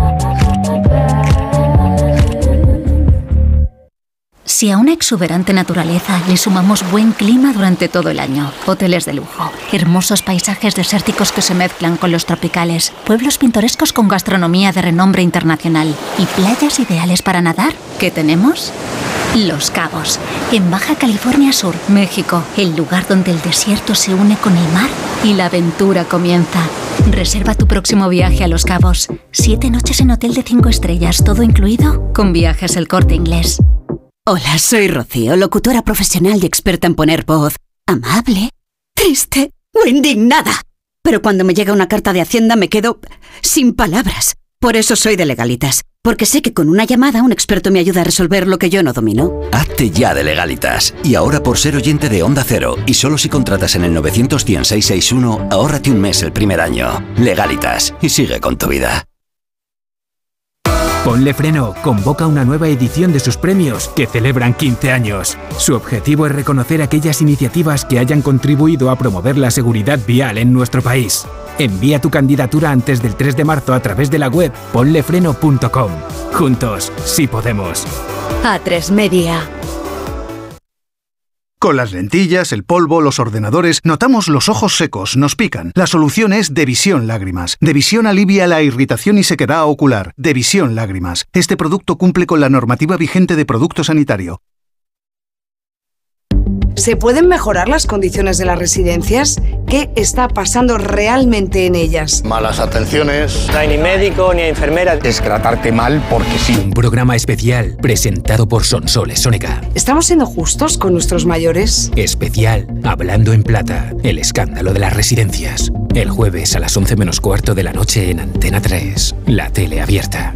Si a una exuberante naturaleza le sumamos buen clima durante todo el año, hoteles de lujo, hermosos paisajes desérticos que se mezclan con los tropicales, pueblos pintorescos con gastronomía de renombre internacional y playas ideales para nadar, ¿qué tenemos? Los Cabos, en Baja California Sur, México, el lugar donde el desierto se une con el mar y la aventura comienza. Reserva tu próximo viaje a Los Cabos. Siete noches en hotel de cinco estrellas, todo incluido, con viajes el corte inglés. Hola, soy Rocío, locutora profesional y experta en poner voz amable, triste o indignada. Pero cuando me llega una carta de Hacienda me quedo sin palabras. Por eso soy de legalitas, porque sé que con una llamada un experto me ayuda a resolver lo que yo no domino. Hazte ya de legalitas. Y ahora por ser oyente de Onda Cero, y solo si contratas en el 91661, ahórrate un mes el primer año. Legalitas. Y sigue con tu vida. Ponle Freno convoca una nueva edición de sus premios que celebran 15 años. Su objetivo es reconocer aquellas iniciativas que hayan contribuido a promover la seguridad vial en nuestro país. Envía tu candidatura antes del 3 de marzo a través de la web ponlefreno.com. Juntos, sí podemos. A3 Media. Con las lentillas, el polvo, los ordenadores, notamos los ojos secos, nos pican. La solución es Devisión Lágrimas. Devisión alivia la irritación y sequedad ocular. Devisión Lágrimas. Este producto cumple con la normativa vigente de producto sanitario. ¿Se pueden mejorar las condiciones de las residencias? ¿Qué está pasando realmente en ellas? Malas atenciones. No hay ni médico ni enfermera. Es tratarte mal porque sí. Un programa especial presentado por Sonsoles Sónica. ¿Estamos siendo justos con nuestros mayores? Especial Hablando en Plata, el escándalo de las residencias. El jueves a las 11 menos cuarto de la noche en Antena 3, la tele abierta.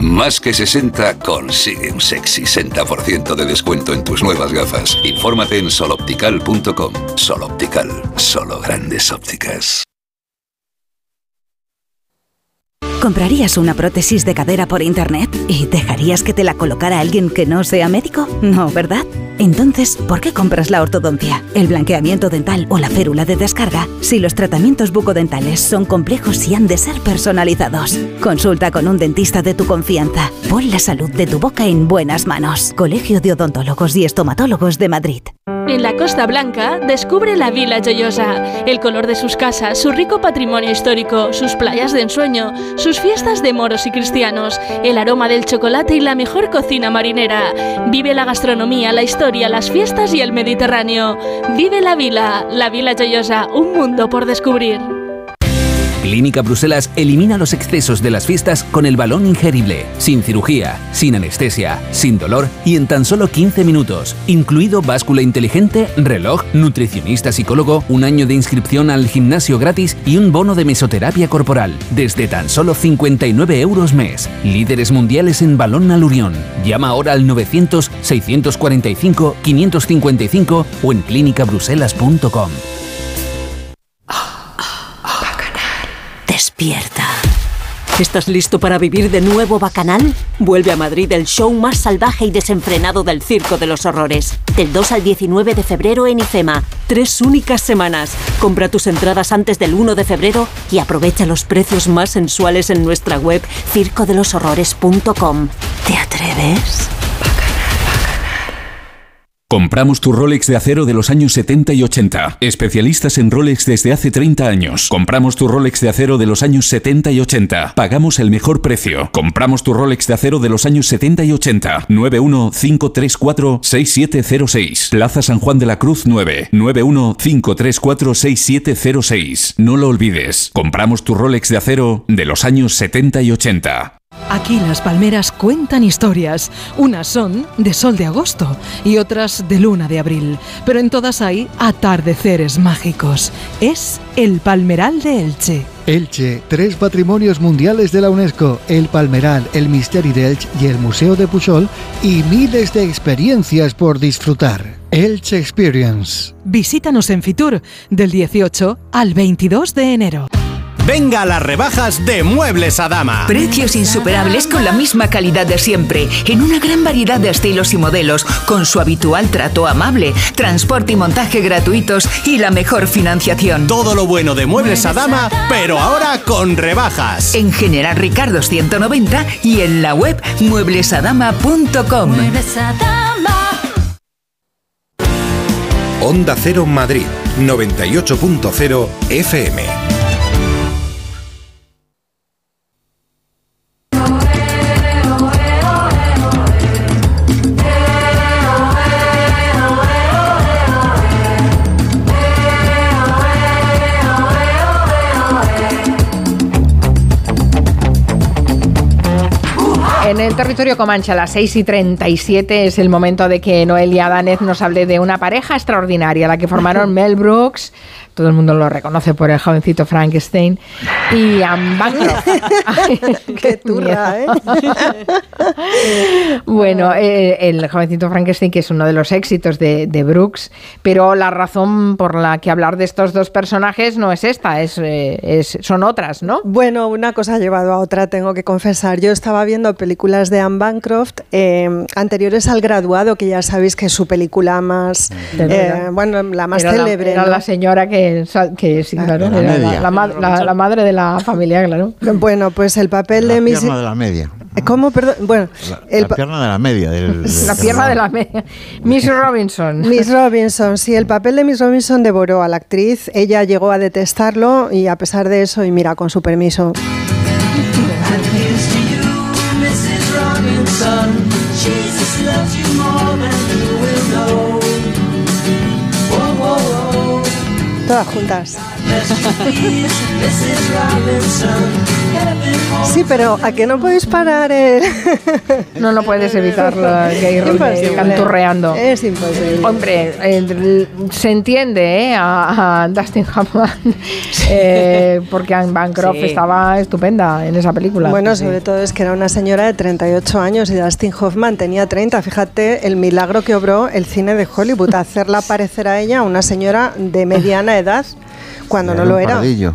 Más que 60 consigue un sexy 60% de descuento en tus nuevas gafas. Infórmate en soloptical.com. Soloptical, solo grandes ópticas. ¿Comprarías una prótesis de cadera por internet y dejarías que te la colocara alguien que no sea médico? No, ¿verdad? Entonces, ¿por qué compras la ortodoncia, el blanqueamiento dental o la férula de descarga si los tratamientos bucodentales son complejos y han de ser personalizados? Consulta con un dentista de tu confianza. Pon la salud de tu boca en buenas manos. Colegio de Odontólogos y Estomatólogos de Madrid. En la Costa Blanca, descubre la Vila Joyosa, el color de sus casas, su rico patrimonio histórico, sus playas de ensueño, sus fiestas de moros y cristianos, el aroma del chocolate y la mejor cocina marinera. Vive la gastronomía, la historia, las fiestas y el Mediterráneo. Vive la Vila, la Vila Joyosa, un mundo por descubrir. Clínica Bruselas elimina los excesos de las fiestas con el balón ingerible, sin cirugía, sin anestesia, sin dolor y en tan solo 15 minutos, incluido báscula inteligente, reloj, nutricionista psicólogo, un año de inscripción al gimnasio gratis y un bono de mesoterapia corporal, desde tan solo 59 euros mes. Líderes mundiales en balón alurión. Llama ahora al 900-645-555 o en clínicabruselas.com. ¿Estás listo para vivir de nuevo Bacanal? Vuelve a Madrid el show más salvaje y desenfrenado del Circo de los Horrores. Del 2 al 19 de febrero en IFEMA. Tres únicas semanas. Compra tus entradas antes del 1 de febrero y aprovecha los precios más sensuales en nuestra web circodeloshorrores.com. ¿Te atreves? Compramos tu Rolex de acero de los años 70 y 80. Especialistas en Rolex desde hace 30 años. Compramos tu Rolex de acero de los años 70 y 80. Pagamos el mejor precio. Compramos tu Rolex de acero de los años 70 y 80. 915346706. Plaza San Juan de la Cruz 9. 915346706. No lo olvides. Compramos tu Rolex de acero de los años 70 y 80. Aquí las palmeras cuentan historias. Unas son de sol de agosto y otras de luna de abril. Pero en todas hay atardeceres mágicos. Es el Palmeral de Elche. Elche, tres patrimonios mundiales de la UNESCO, el Palmeral, el Misteri de Elche y el Museo de Pujol, y miles de experiencias por disfrutar. Elche Experience. Visítanos en Fitur del 18 al 22 de enero. Venga a las rebajas de Muebles a Dama. Precios insuperables con la misma calidad de siempre, en una gran variedad de estilos y modelos, con su habitual trato amable, transporte y montaje gratuitos y la mejor financiación. Todo lo bueno de Muebles a Dama, pero ahora con rebajas. En General Ricardo 190 y en la web mueblesadama.com. Onda Cero Madrid, 98.0 FM. En el territorio Comanche a las 6 y 37 es el momento de que Noelia Danez nos hable de una pareja extraordinaria, la que formaron Mel Brooks, todo el mundo lo reconoce por el jovencito Frankenstein, y Anne Bancroft. Qué turra, ¿eh? bueno, eh, el jovencito Frankenstein, que es uno de los éxitos de, de, Brooks, pero la razón por la que hablar de estos dos personajes no es esta, es, eh, es, son otras, ¿no? Bueno, una cosa ha llevado a otra, tengo que confesar. Yo estaba viendo películas de Anne Bancroft eh, anteriores al graduado, que ya sabéis que es su película más, bueno, la más célebre. La, era ¿no? la señora que que, sí, claro, la era la, media. la ma- la- la madre de la familia, claro. Bueno, pues el papel de pierna de la media. ¿Cómo? Perdón. Bueno, La, el la pa- pierna de la media. Del, del La pierna de la media. Miss Robinson. Miss Robinson, sí, el papel de Miss Robinson devoró a la actriz. Ella llegó a detestarlo y a pesar de eso, y mira, con su permiso. Todas juntas. Sí, pero ¿a que no podéis parar el...? No, no puedes evitarlo, que ir Imposible. canturreando. Es imposible. Hombre, eh, se entiende ¿eh? a, a Dustin Hoffman eh, porque Anne Bancroft Sí. estaba estupenda en esa película. Bueno, Sí. sobre todo es que era una señora de 38 años y Dustin Hoffman tenía 30. Fíjate el milagro que obró el cine de Hollywood, hacerla parecer a ella una señora de mediana edad cuando no lo era. pardillo.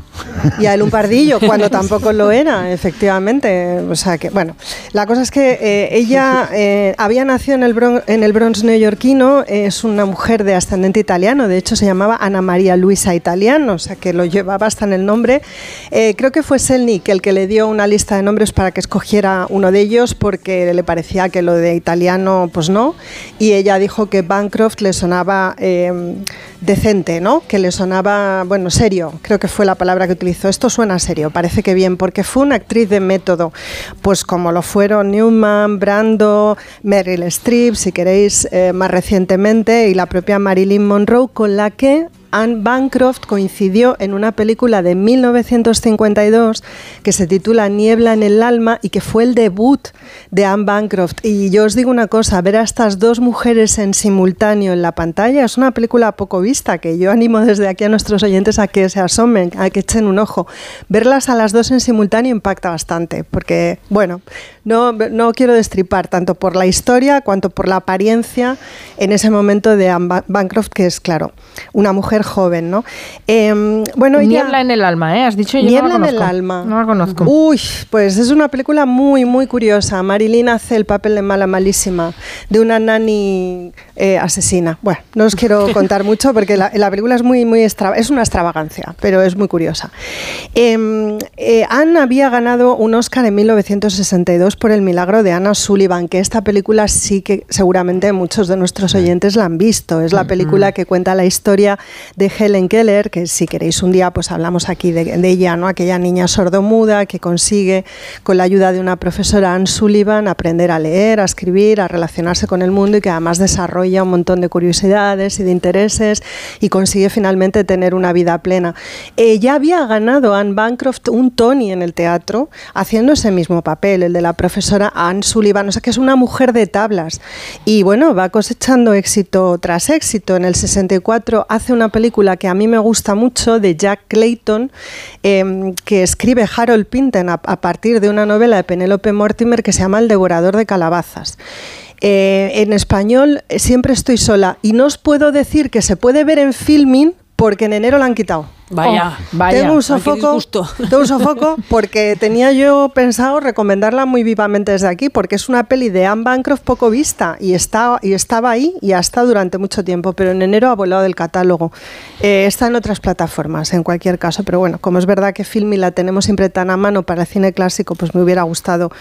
Y a él un pardillo cuando tampoco lo era, efectivamente. O sea que, bueno, la cosa es que eh, ella eh, había nacido en el, Bronx, en el Bronx neoyorquino, es una mujer de ascendente italiano, de hecho se llamaba Ana María Luisa Italiano, o sea que lo llevaba hasta en el nombre. Eh, creo que fue Selnik el que le dio una lista de nombres para que escogiera uno de ellos porque le parecía que lo de italiano, pues no, y ella dijo que Bancroft le sonaba decente, ¿no? Que le sonaba, bueno, serio, creo que fue la palabra que utilizó. Esto suena serio, parece que bien, porque fue una actriz de método, pues como lo fueron Newman, Brando, Meryl Streep, si queréis, eh, más recientemente, y la propia Marilyn Monroe, con la que Anne Bancroft coincidió en una película de 1952 que se titula Niebla en el alma y que fue el debut de Anne Bancroft. Y yo os digo una cosa, ver a estas dos mujeres en simultáneo en la pantalla es una película poco vista que yo animo desde aquí a nuestros oyentes a que se asomen, a que echen un ojo. Verlas a las dos en simultáneo impacta bastante porque, bueno, no, no quiero destripar tanto por la historia cuanto por la apariencia en ese momento de Anne Ba- Bancroft, que es, claro, una mujer joven, ¿no? Em, bueno, Niebla en el alma, ¿eh? Has dicho yo Niebla no la en el conozco. alma. No la conozco. Uy, pues es una película muy, muy curiosa. Marilyn hace el papel de mala malísima, de una nani eh, asesina. Bueno, no os quiero contar mucho porque la, la película es muy, muy extra- es una extravagancia, pero es muy curiosa. Em, eh, Anne había ganado un Oscar en 1962 por El milagro de Anna Sullivan, que esta película sí que seguramente muchos de nuestros oyentes la han visto. Es la película que cuenta la historia de Helen Keller, que si queréis un día pues hablamos aquí de, ella, ¿no? aquella niña sordomuda que consigue con la ayuda de una profesora Anne Sullivan aprender a leer, a escribir, a relacionarse con el mundo y que además desarrolla un montón de curiosidades y de intereses y consigue finalmente tener una vida plena. Ya había ganado Anne Bancroft un Tony en el teatro haciendo ese mismo papel, el de la profesora Anne Sullivan, o sea que es una mujer de tablas y bueno, va cosechando éxito tras éxito. En el 64 hace una película que a mí me gusta mucho de Jack Clayton, eh, que escribe Harold Pinton a, a partir de una novela de Penélope Mortimer que se llama El devorador de calabazas. Eh, en español eh, siempre estoy sola y no os puedo decir que se puede ver en filming porque en enero la han quitado. Vaya, Oh, vaya. Tengo un sofoco, tengo un sofoco porque tenía yo pensado recomendarla muy vivamente desde aquí porque es una peli de Anne Bancroft poco vista y, está, y estaba ahí y ha estado durante mucho tiempo, pero en enero ha volado del catálogo. Eh, está en otras plataformas en cualquier caso, pero bueno, como es verdad que Filmi la tenemos siempre tan a mano para el cine clásico, pues me hubiera gustado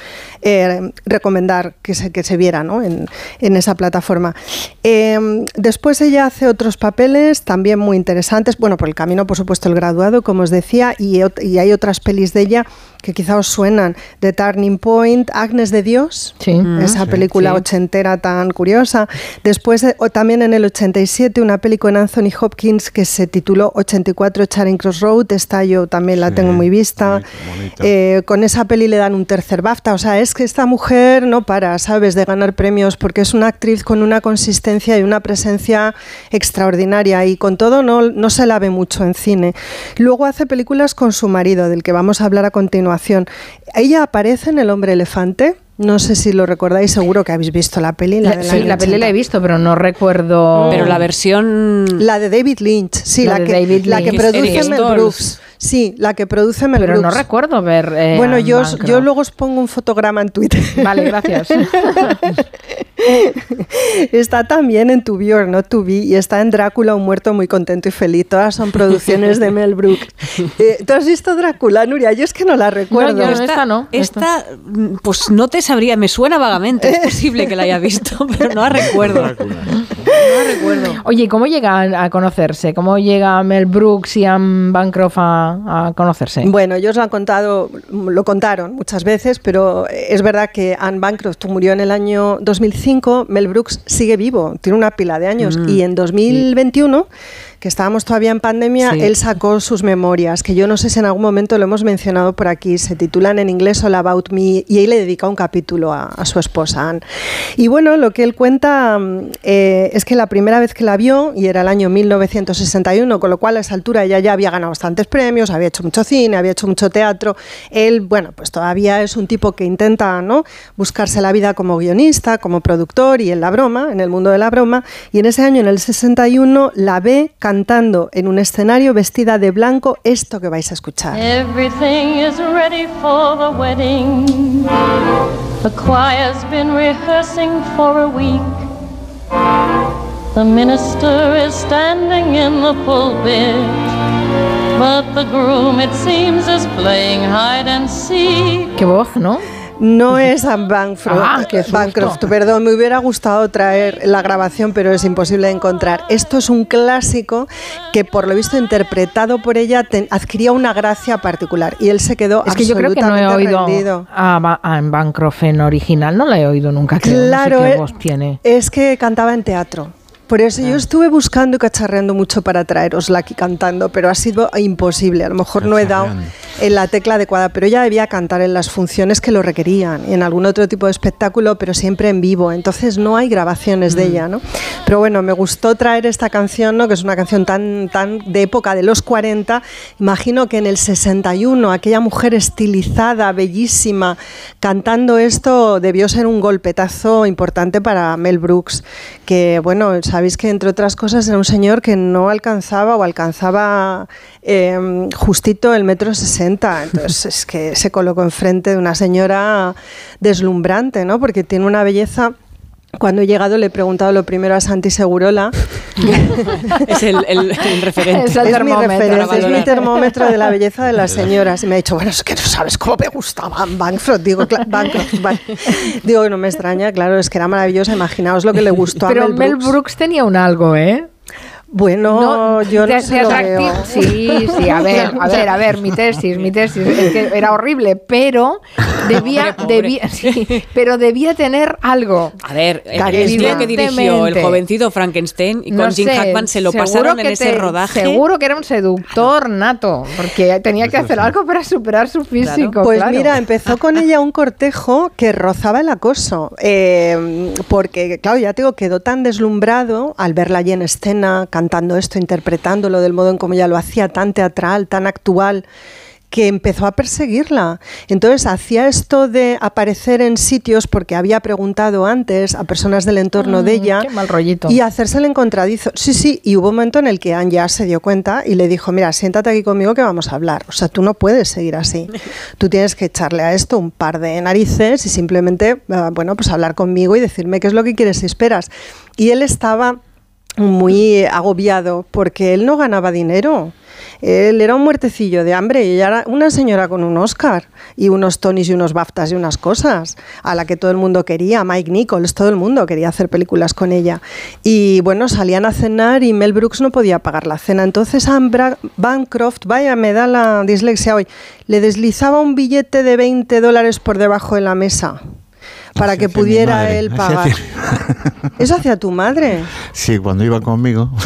eh, recomendar que se, que se viera ¿no? en, en esa plataforma. Eh, después ella hace otros papeles también muy interesantes, bueno, por el camino, por supuesto, el graduado, como os decía, y, hay otras pelis de ella que quizá os suenan, The Turning Point, Agnes de Dios, esa Sí, película sí. ochentera tan curiosa. Después, eh, o también en el 87, una película en Anthony Hopkins que se tituló 84 Charing Cross Road, esta yo también la tengo muy vista. Eh, con esa peli le dan un tercer BAFTA, o sea, es que esta mujer no para, ¿sabes?, de ganar premios porque es una actriz con una consistencia y una presencia extraordinaria y con todo no, no se la ve mucho en cine. Luego hace películas con su marido, del que vamos a hablar a continuación. Ella aparece en El hombre elefante. No sé si lo recordáis, seguro que habéis visto la peli. La La- del sí, la peli la 80. he visto, pero no recuerdo. Pero la versión. La de David Lynch, sí, La la, de que, David la que Lynch. produce Mel. Brooks. Sí, la que produce Mel Pero no Brooks. recuerdo ver. eh, bueno, yo, os- yo luego os pongo un fotograma en Twitter. Vale, gracias. está también en To Be or Not To Be y está en Drácula, un muerto muy contento y feliz. Todas son producciones de Mel Brooks. Eh, ¿Tú has visto Drácula, Nuria? Yo es que no la recuerdo. No, yo esta no. Esta, mm, pues no te sabría, me suena vagamente. Es posible que la haya visto, pero no la recuerdo. No la recuerdo. Oye, ¿y cómo llegan a conocerse? ¿Cómo llega Mel Brooks y Anne Bancroft a, a conocerse? Bueno, ellos lo han contado, lo contaron muchas veces, pero es verdad que Anne Bancroft murió en el año 2005, Mel Brooks sigue vivo, tiene una pila de años Mm, y en 2021 que estábamos todavía en pandemia, Sí. él sacó sus memorias, que yo no sé si en algún momento lo hemos mencionado por aquí, se titulan en inglés All About Me, y ahí le dedica un capítulo a, a su esposa Anne. Y bueno, lo que él cuenta mm, eh, es que la primera vez que la vio, y era el año 1961, con lo cual a esa altura ella ya había ganado bastantes premios, había hecho mucho cine, había hecho mucho teatro, él, bueno, pues todavía es un tipo que intenta ¿no? buscarse la vida como guionista, como productor y en la broma, en el mundo de la broma, y en ese año, en el 61, la ve cantando en un escenario vestida de blanco esto que vais a escuchar. Everything is ready for the wedding. The choir's been rehearsing for a week. The minister is standing in the pulpit. But the groom, it seems, is playing hide and seek. Qué voz, ¿no? No es Anne Bancroft, Ah. Bancroft, perdón, me hubiera gustado traer la grabación, pero es imposible de encontrar. Esto es un clásico que, por lo visto, interpretado por ella, adquiría una gracia particular y él se quedó Es que yo creo que no he oído rendido. a, a Bancroft en original, no la he oído nunca. Creo, Claro, no sé qué eh, voz tiene. Es que cantaba en teatro. Por eso Ah. yo estuve buscando y cacharreando mucho para traerosla aquí cantando, pero ha sido imposible. A lo mejor no he dado en la tecla adecuada, pero ella debía cantar en las funciones que lo requerían y en algún otro tipo de espectáculo, pero siempre en vivo. Entonces no hay grabaciones Mm. de ella, ¿no? Pero bueno, me gustó traer esta canción, ¿no? Que es una canción tan, tan de época de los 40. Imagino que en el 61 aquella mujer estilizada, bellísima, cantando esto debió ser un golpetazo importante para Mel Brooks, que bueno, sabéis que entre otras cosas era un señor que no alcanzaba o alcanzaba eh, justito el metro sesenta, entonces es que se colocó enfrente de una señora deslumbrante, ¿no? Porque tiene una belleza... Cuando he llegado le he preguntado lo primero a Santi Segurola. Es el, el- el referente. Es el mi termómetro. referencia, para es mi termómetro de la belleza de las señoras. Y me ha dicho, bueno, es que no sabes cómo me gustaba Bancroft. Digo, cla- Bancroft, vale. Digo, no me extraña, claro, es que era maravillosa. Imaginaos lo que le gustó Pero a Mel Mel Brooks. Brooks tenía un algo, ¿eh? Bueno, yo no de- sé de lo atractivo. veo. Sí, sí, a ver, a ver, a ver, mi tesis, mi tesis, es que era horrible, pero debía, Pobre, pobre. debía, sí, pero debía tener algo. A ver, el, tío que dirigió el jovencito Frankenstein y con No Jim sé, Hackman se lo pasaron en ese te- rodaje. Seguro que era un seductor nato, porque tenía que hacer algo para superar su físico. Pues claro. mira, empezó con ella un cortejo que rozaba el acoso, eh, porque claro, ya te digo, quedó tan deslumbrado al verla allí en escena, cantando esto, interpretándolo del modo en como ella lo hacía, tan teatral, tan actual que empezó a perseguirla. Entonces hacía esto de aparecer en sitios porque había preguntado antes a personas del entorno de Mm, ella qué mal rollito. y hacerse el encontradizo. Sí, sí, y hubo un momento en el que Anne ya se dio cuenta y le dijo, mira, siéntate aquí conmigo que vamos a hablar. O sea, tú no puedes seguir así. Tú tienes que echarle a esto un par de narices y simplemente, eh, bueno, pues hablar conmigo y decirme qué es lo que quieres y esperas. Y él estaba muy agobiado porque él no ganaba dinero. Él era un muertecillo de hambre y ella era una señora con un Oscar y unos Tonys y unos BAFTAs y unas cosas a la que todo el mundo quería. Mike Nichols, todo el mundo quería hacer películas con ella. Y bueno, salían a cenar y Mel Brooks no podía pagar la cena. Entonces Bancroft, vaya, me da la dislexia hoy, le deslizaba un billete de 20 dólares por debajo de la mesa para que pudiera madre, él pagar. ¿Eso hacía tu madre? Sí, cuando iba conmigo.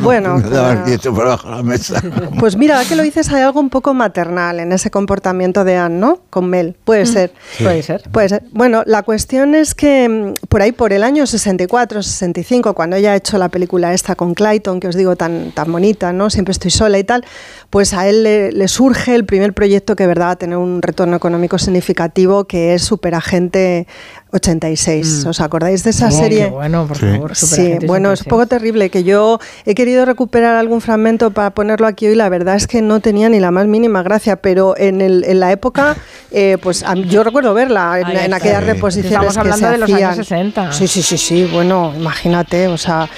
Bueno, me daba el pues- billete por abajo de la mesa. Pues mira, ahora que lo dices, hay algo un poco maternal en ese comportamiento de Anne, ¿no? Con Mel. Puede ser. Sí. Puede ser. Puede ser. Bueno, la cuestión es que mm, por ahí, por el año 64, 65, cuando ella ha hecho la película esta con Clayton, que os digo tan, tan bonita, ¿no? Siempre estoy sola y tal, pues a él le, le surge el primer proyecto que, verdad, va a tener un retorno económico significativo, que es Superagente 对。86. ¿Os acordáis de esa Oh, serie? qué bueno, por Sí. favor. Sí, bueno, es un 86. poco terrible que yo he querido recuperar algún fragmento para ponerlo aquí hoy. La verdad es que no tenía ni la más mínima gracia, pero en, el, en la época, eh, pues yo recuerdo verla en, en aquellas Sí. reposiciones Estamos que hablando se de los años hacían. 60. Sí, sí, sí, sí. Bueno, imagínate, o sea,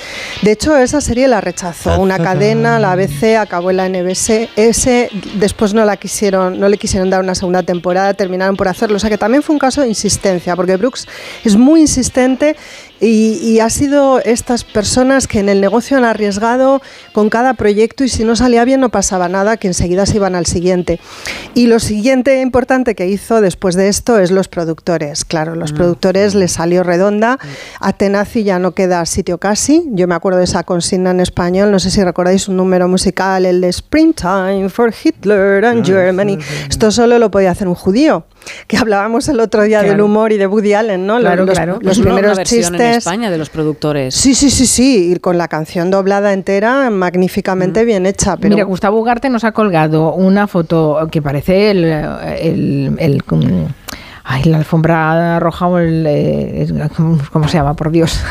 de hecho esa serie la rechazó una cadena, la ABC acabó en la NBS, ese después no la quisieron, no le quisieron dar una segunda temporada, terminaron por hacerlo, o sea que también fue un caso de insistencia, porque Brooks es muy insistente y, y ha sido estas personas que en el negocio han arriesgado con cada proyecto y si no salía bien no pasaba nada, que enseguida se iban al siguiente. Y lo siguiente importante que hizo después de esto es los productores. Claro, los productores les salió redonda. A Tenazi ya no queda sitio casi. Yo me acuerdo de esa consigna en español, no sé si recordáis un número musical, el de Springtime for Hitler and Germany. Esto solo lo podía hacer un judío. Que hablábamos el otro día del humor y de Woody Allen, ¿no? Claro, los, claro. los Pues una- primeros una versión chistes. en España de los productores. Sí, sí, sí, sí, y con la canción doblada entera, magníficamente bien hecha. Pero Mira, Gustavo Ugarte nos ha colgado una foto que parece el, el, el- ay, la alfombra roja o el, eh, ¿cómo se llama? Por Dios.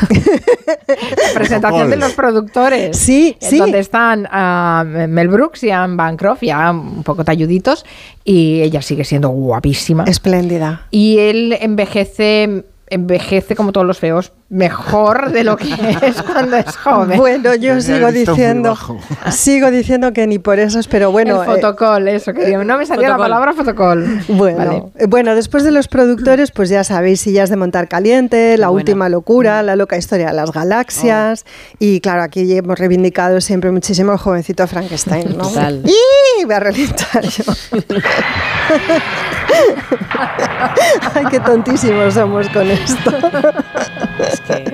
La presentación de los productores. Sí, sí. Donde están ah, Mel Brooks y Anne Bancroft, ya un poco talluditos, y ella sigue siendo guapísima. espléndida. Y él envejece, envejece como todos los feos, mejor de lo que es cuando es joven. Bueno, yo sigo diciendo, sigo diciendo que ni por eso, pero bueno. el eh, fotocol, eso que digo, no me salía la palabra fotocol. Bueno, Vale. eh, bueno, después de los productores, pues ya sabéis, sillas de montar caliente, la última locura, la loca historia de las galaxias. Y claro, aquí hemos reivindicado siempre muchísimo al jovencito Frankenstein, ¿no? Total. ¡Y! Voy a reventar yo. Ay, qué tontísimos somos con esto. Es que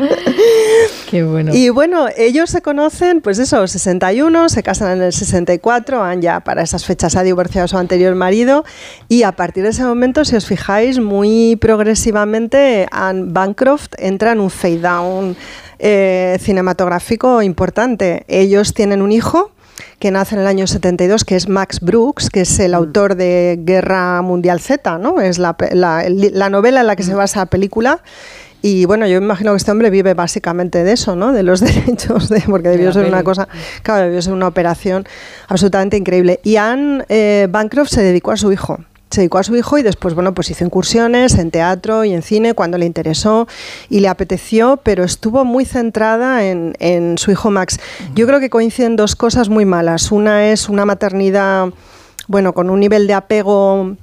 Qué bueno. Y bueno, ellos se conocen, pues eso, 61, se casan en el 64, Anne ya para esas fechas ha divorciado a su anterior marido y a partir de ese momento, si os fijáis, muy progresivamente Anne Bancroft entra en un fade down eh, cinematográfico importante. Ellos tienen un hijo que nace en el año 72, que es Max Brooks, que es el autor de Guerra Mundial Z, ¿no? Es la, la- el- la novela en la que se basa la película. Y bueno, yo imagino que este hombre vive básicamente de eso, ¿no? De los derechos, de, porque debió ser una cosa, claro, debió ser una operación absolutamente increíble. Y Anne eh, Bancroft se dedicó a su hijo. Se dedicó a su hijo y después, bueno, pues hizo incursiones en teatro y en cine cuando le interesó y le apeteció, pero estuvo muy centrada en, en su hijo Max. Yo creo que coinciden dos cosas muy malas. Una es una maternidad, bueno, con un nivel de apego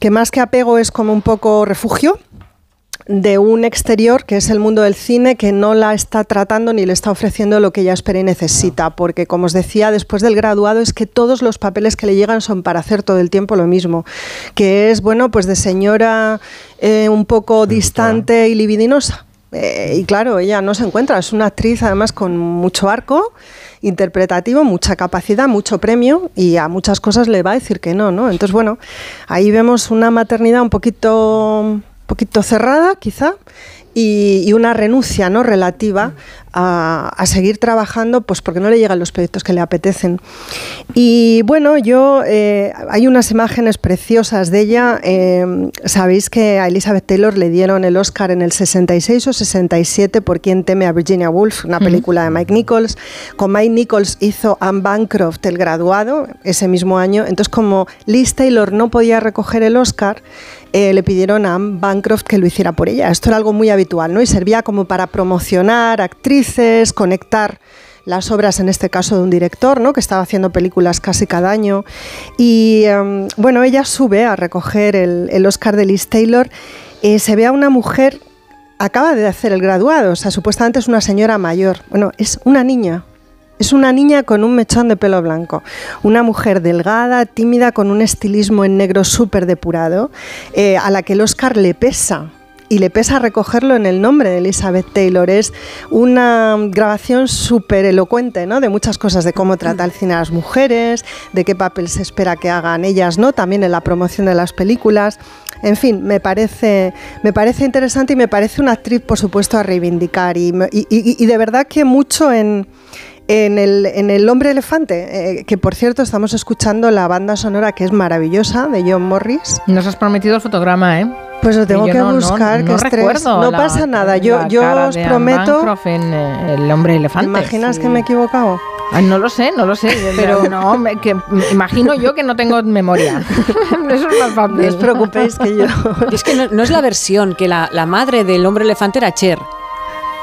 que más que apego es como un poco refugio de un exterior que es el mundo del cine que no la está tratando ni le está ofreciendo lo que ella espera y necesita, porque como os decía, después del graduado es que todos los papeles que le llegan son para hacer todo el tiempo lo mismo, que es, bueno, pues de señora eh, un poco distante y libidinosa. Eh, y claro, ella no se encuentra, es una actriz además con mucho arco interpretativo, mucha capacidad, mucho premio y a muchas cosas le va a decir que no, ¿no? Entonces, bueno, ahí vemos una maternidad un poquito poquito cerrada, quizá, y, y una renuncia no relativa a, a seguir trabajando, pues porque no le llegan los proyectos que le apetecen. Y bueno, yo eh, hay unas imágenes preciosas de ella. eh, Sabéis que a Elizabeth Taylor le dieron el Oscar en el 66 o 67 por Quien teme a Virginia Woolf, una película de Mike Nichols. Con Mike Nichols hizo Anne Bancroft el graduado ese mismo año. Entonces, como Liz Taylor no podía recoger el Oscar, eh, le pidieron a Anne Bancroft que lo hiciera por ella. Esto era algo muy habitual, ¿no? Y servía como para promocionar actrices, conectar las obras, en este caso de un director, ¿no? que estaba haciendo películas casi cada año. Y em, bueno, ella sube a recoger el, el Oscar de Liz Taylor. Eh, se ve a una mujer, acaba de hacer el graduado, o sea, supuestamente es una señora mayor. Bueno, es una niña. Es una niña con un mechón de pelo blanco, una mujer delgada, tímida, con un estilismo en negro súper depurado, eh, a la que el Oscar le pesa. Y le pesa recogerlo en el nombre de Elizabeth Taylor. Es una grabación súper elocuente ¿no? de muchas cosas, de cómo trata el cine a las mujeres, de qué papel se espera que hagan ellas, ¿no? también en la promoción de las películas. En fin, me parece, me parece interesante y me parece una actriz, por supuesto, a reivindicar. Y, y- y- y de verdad que mucho en, En el, en el Hombre Elefante, eh, que por cierto estamos escuchando la banda sonora que es maravillosa de John Morris. Nos has prometido el fotograma, ¿eh? Pues lo tengo que no- no- buscar, no que estrés. recuerdo No la- pasa nada, yo, la yo cara os prometo. En eh, El hombre elefante. ¿Imaginas sí. que me he equivocado? Ay, no lo sé, no lo sé. Pero no, me- que imagino yo que no tengo memoria. Eso es más fácil. No os preocupéis que yo. Y es que no, no es la versión, que la, la madre del hombre elefante era Cher.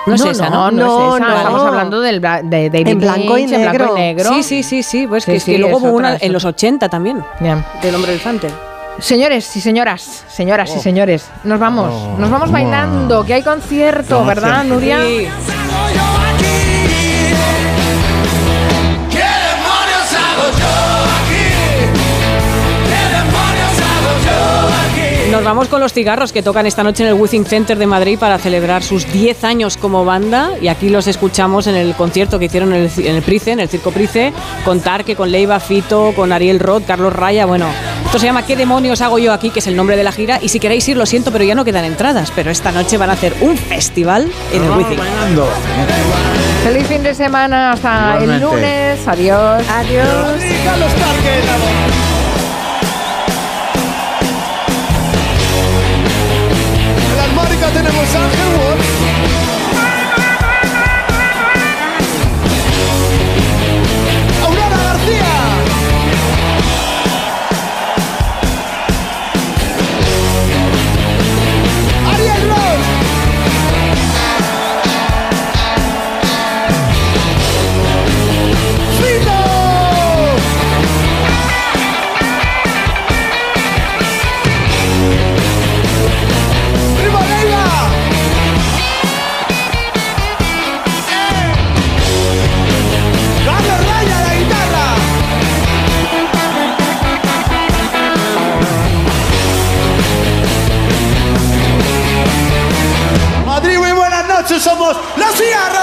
No, es esa, ¿no? no, No, es esa. Estamos hablando del, bla- de David En blanco y Lynch, en blanco negro. y negro. Sí, sí, sí, sí. Pues Sí, que, es que sí, luego es hubo otra, una es en los 80 también, Bien. del hombre elefante. Señores y señoras, señoras Oh. y señores, nos vamos, nos vamos bailando, que hay concierto, ¿verdad, Nuria? Sí. Nos vamos con los cigarros que tocan esta noche en el Withing Center de Madrid para celebrar sus 10 años como banda. Y aquí los escuchamos en el concierto que hicieron en el, en el Price, en el Circo Price, con Tarque, con Leiva, Fito, con Ariel Roth, Carlos Raya. Bueno, esto se llama ¿Qué demonios hago yo aquí? que es el nombre de la gira. Y si queréis ir, lo siento, pero ya no quedan entradas. Pero esta noche van a hacer un festival en el Withing. Feliz fin de semana, hasta el lunes, adiós. Adiós. Tenemos a Ángel somos Los Cigarros.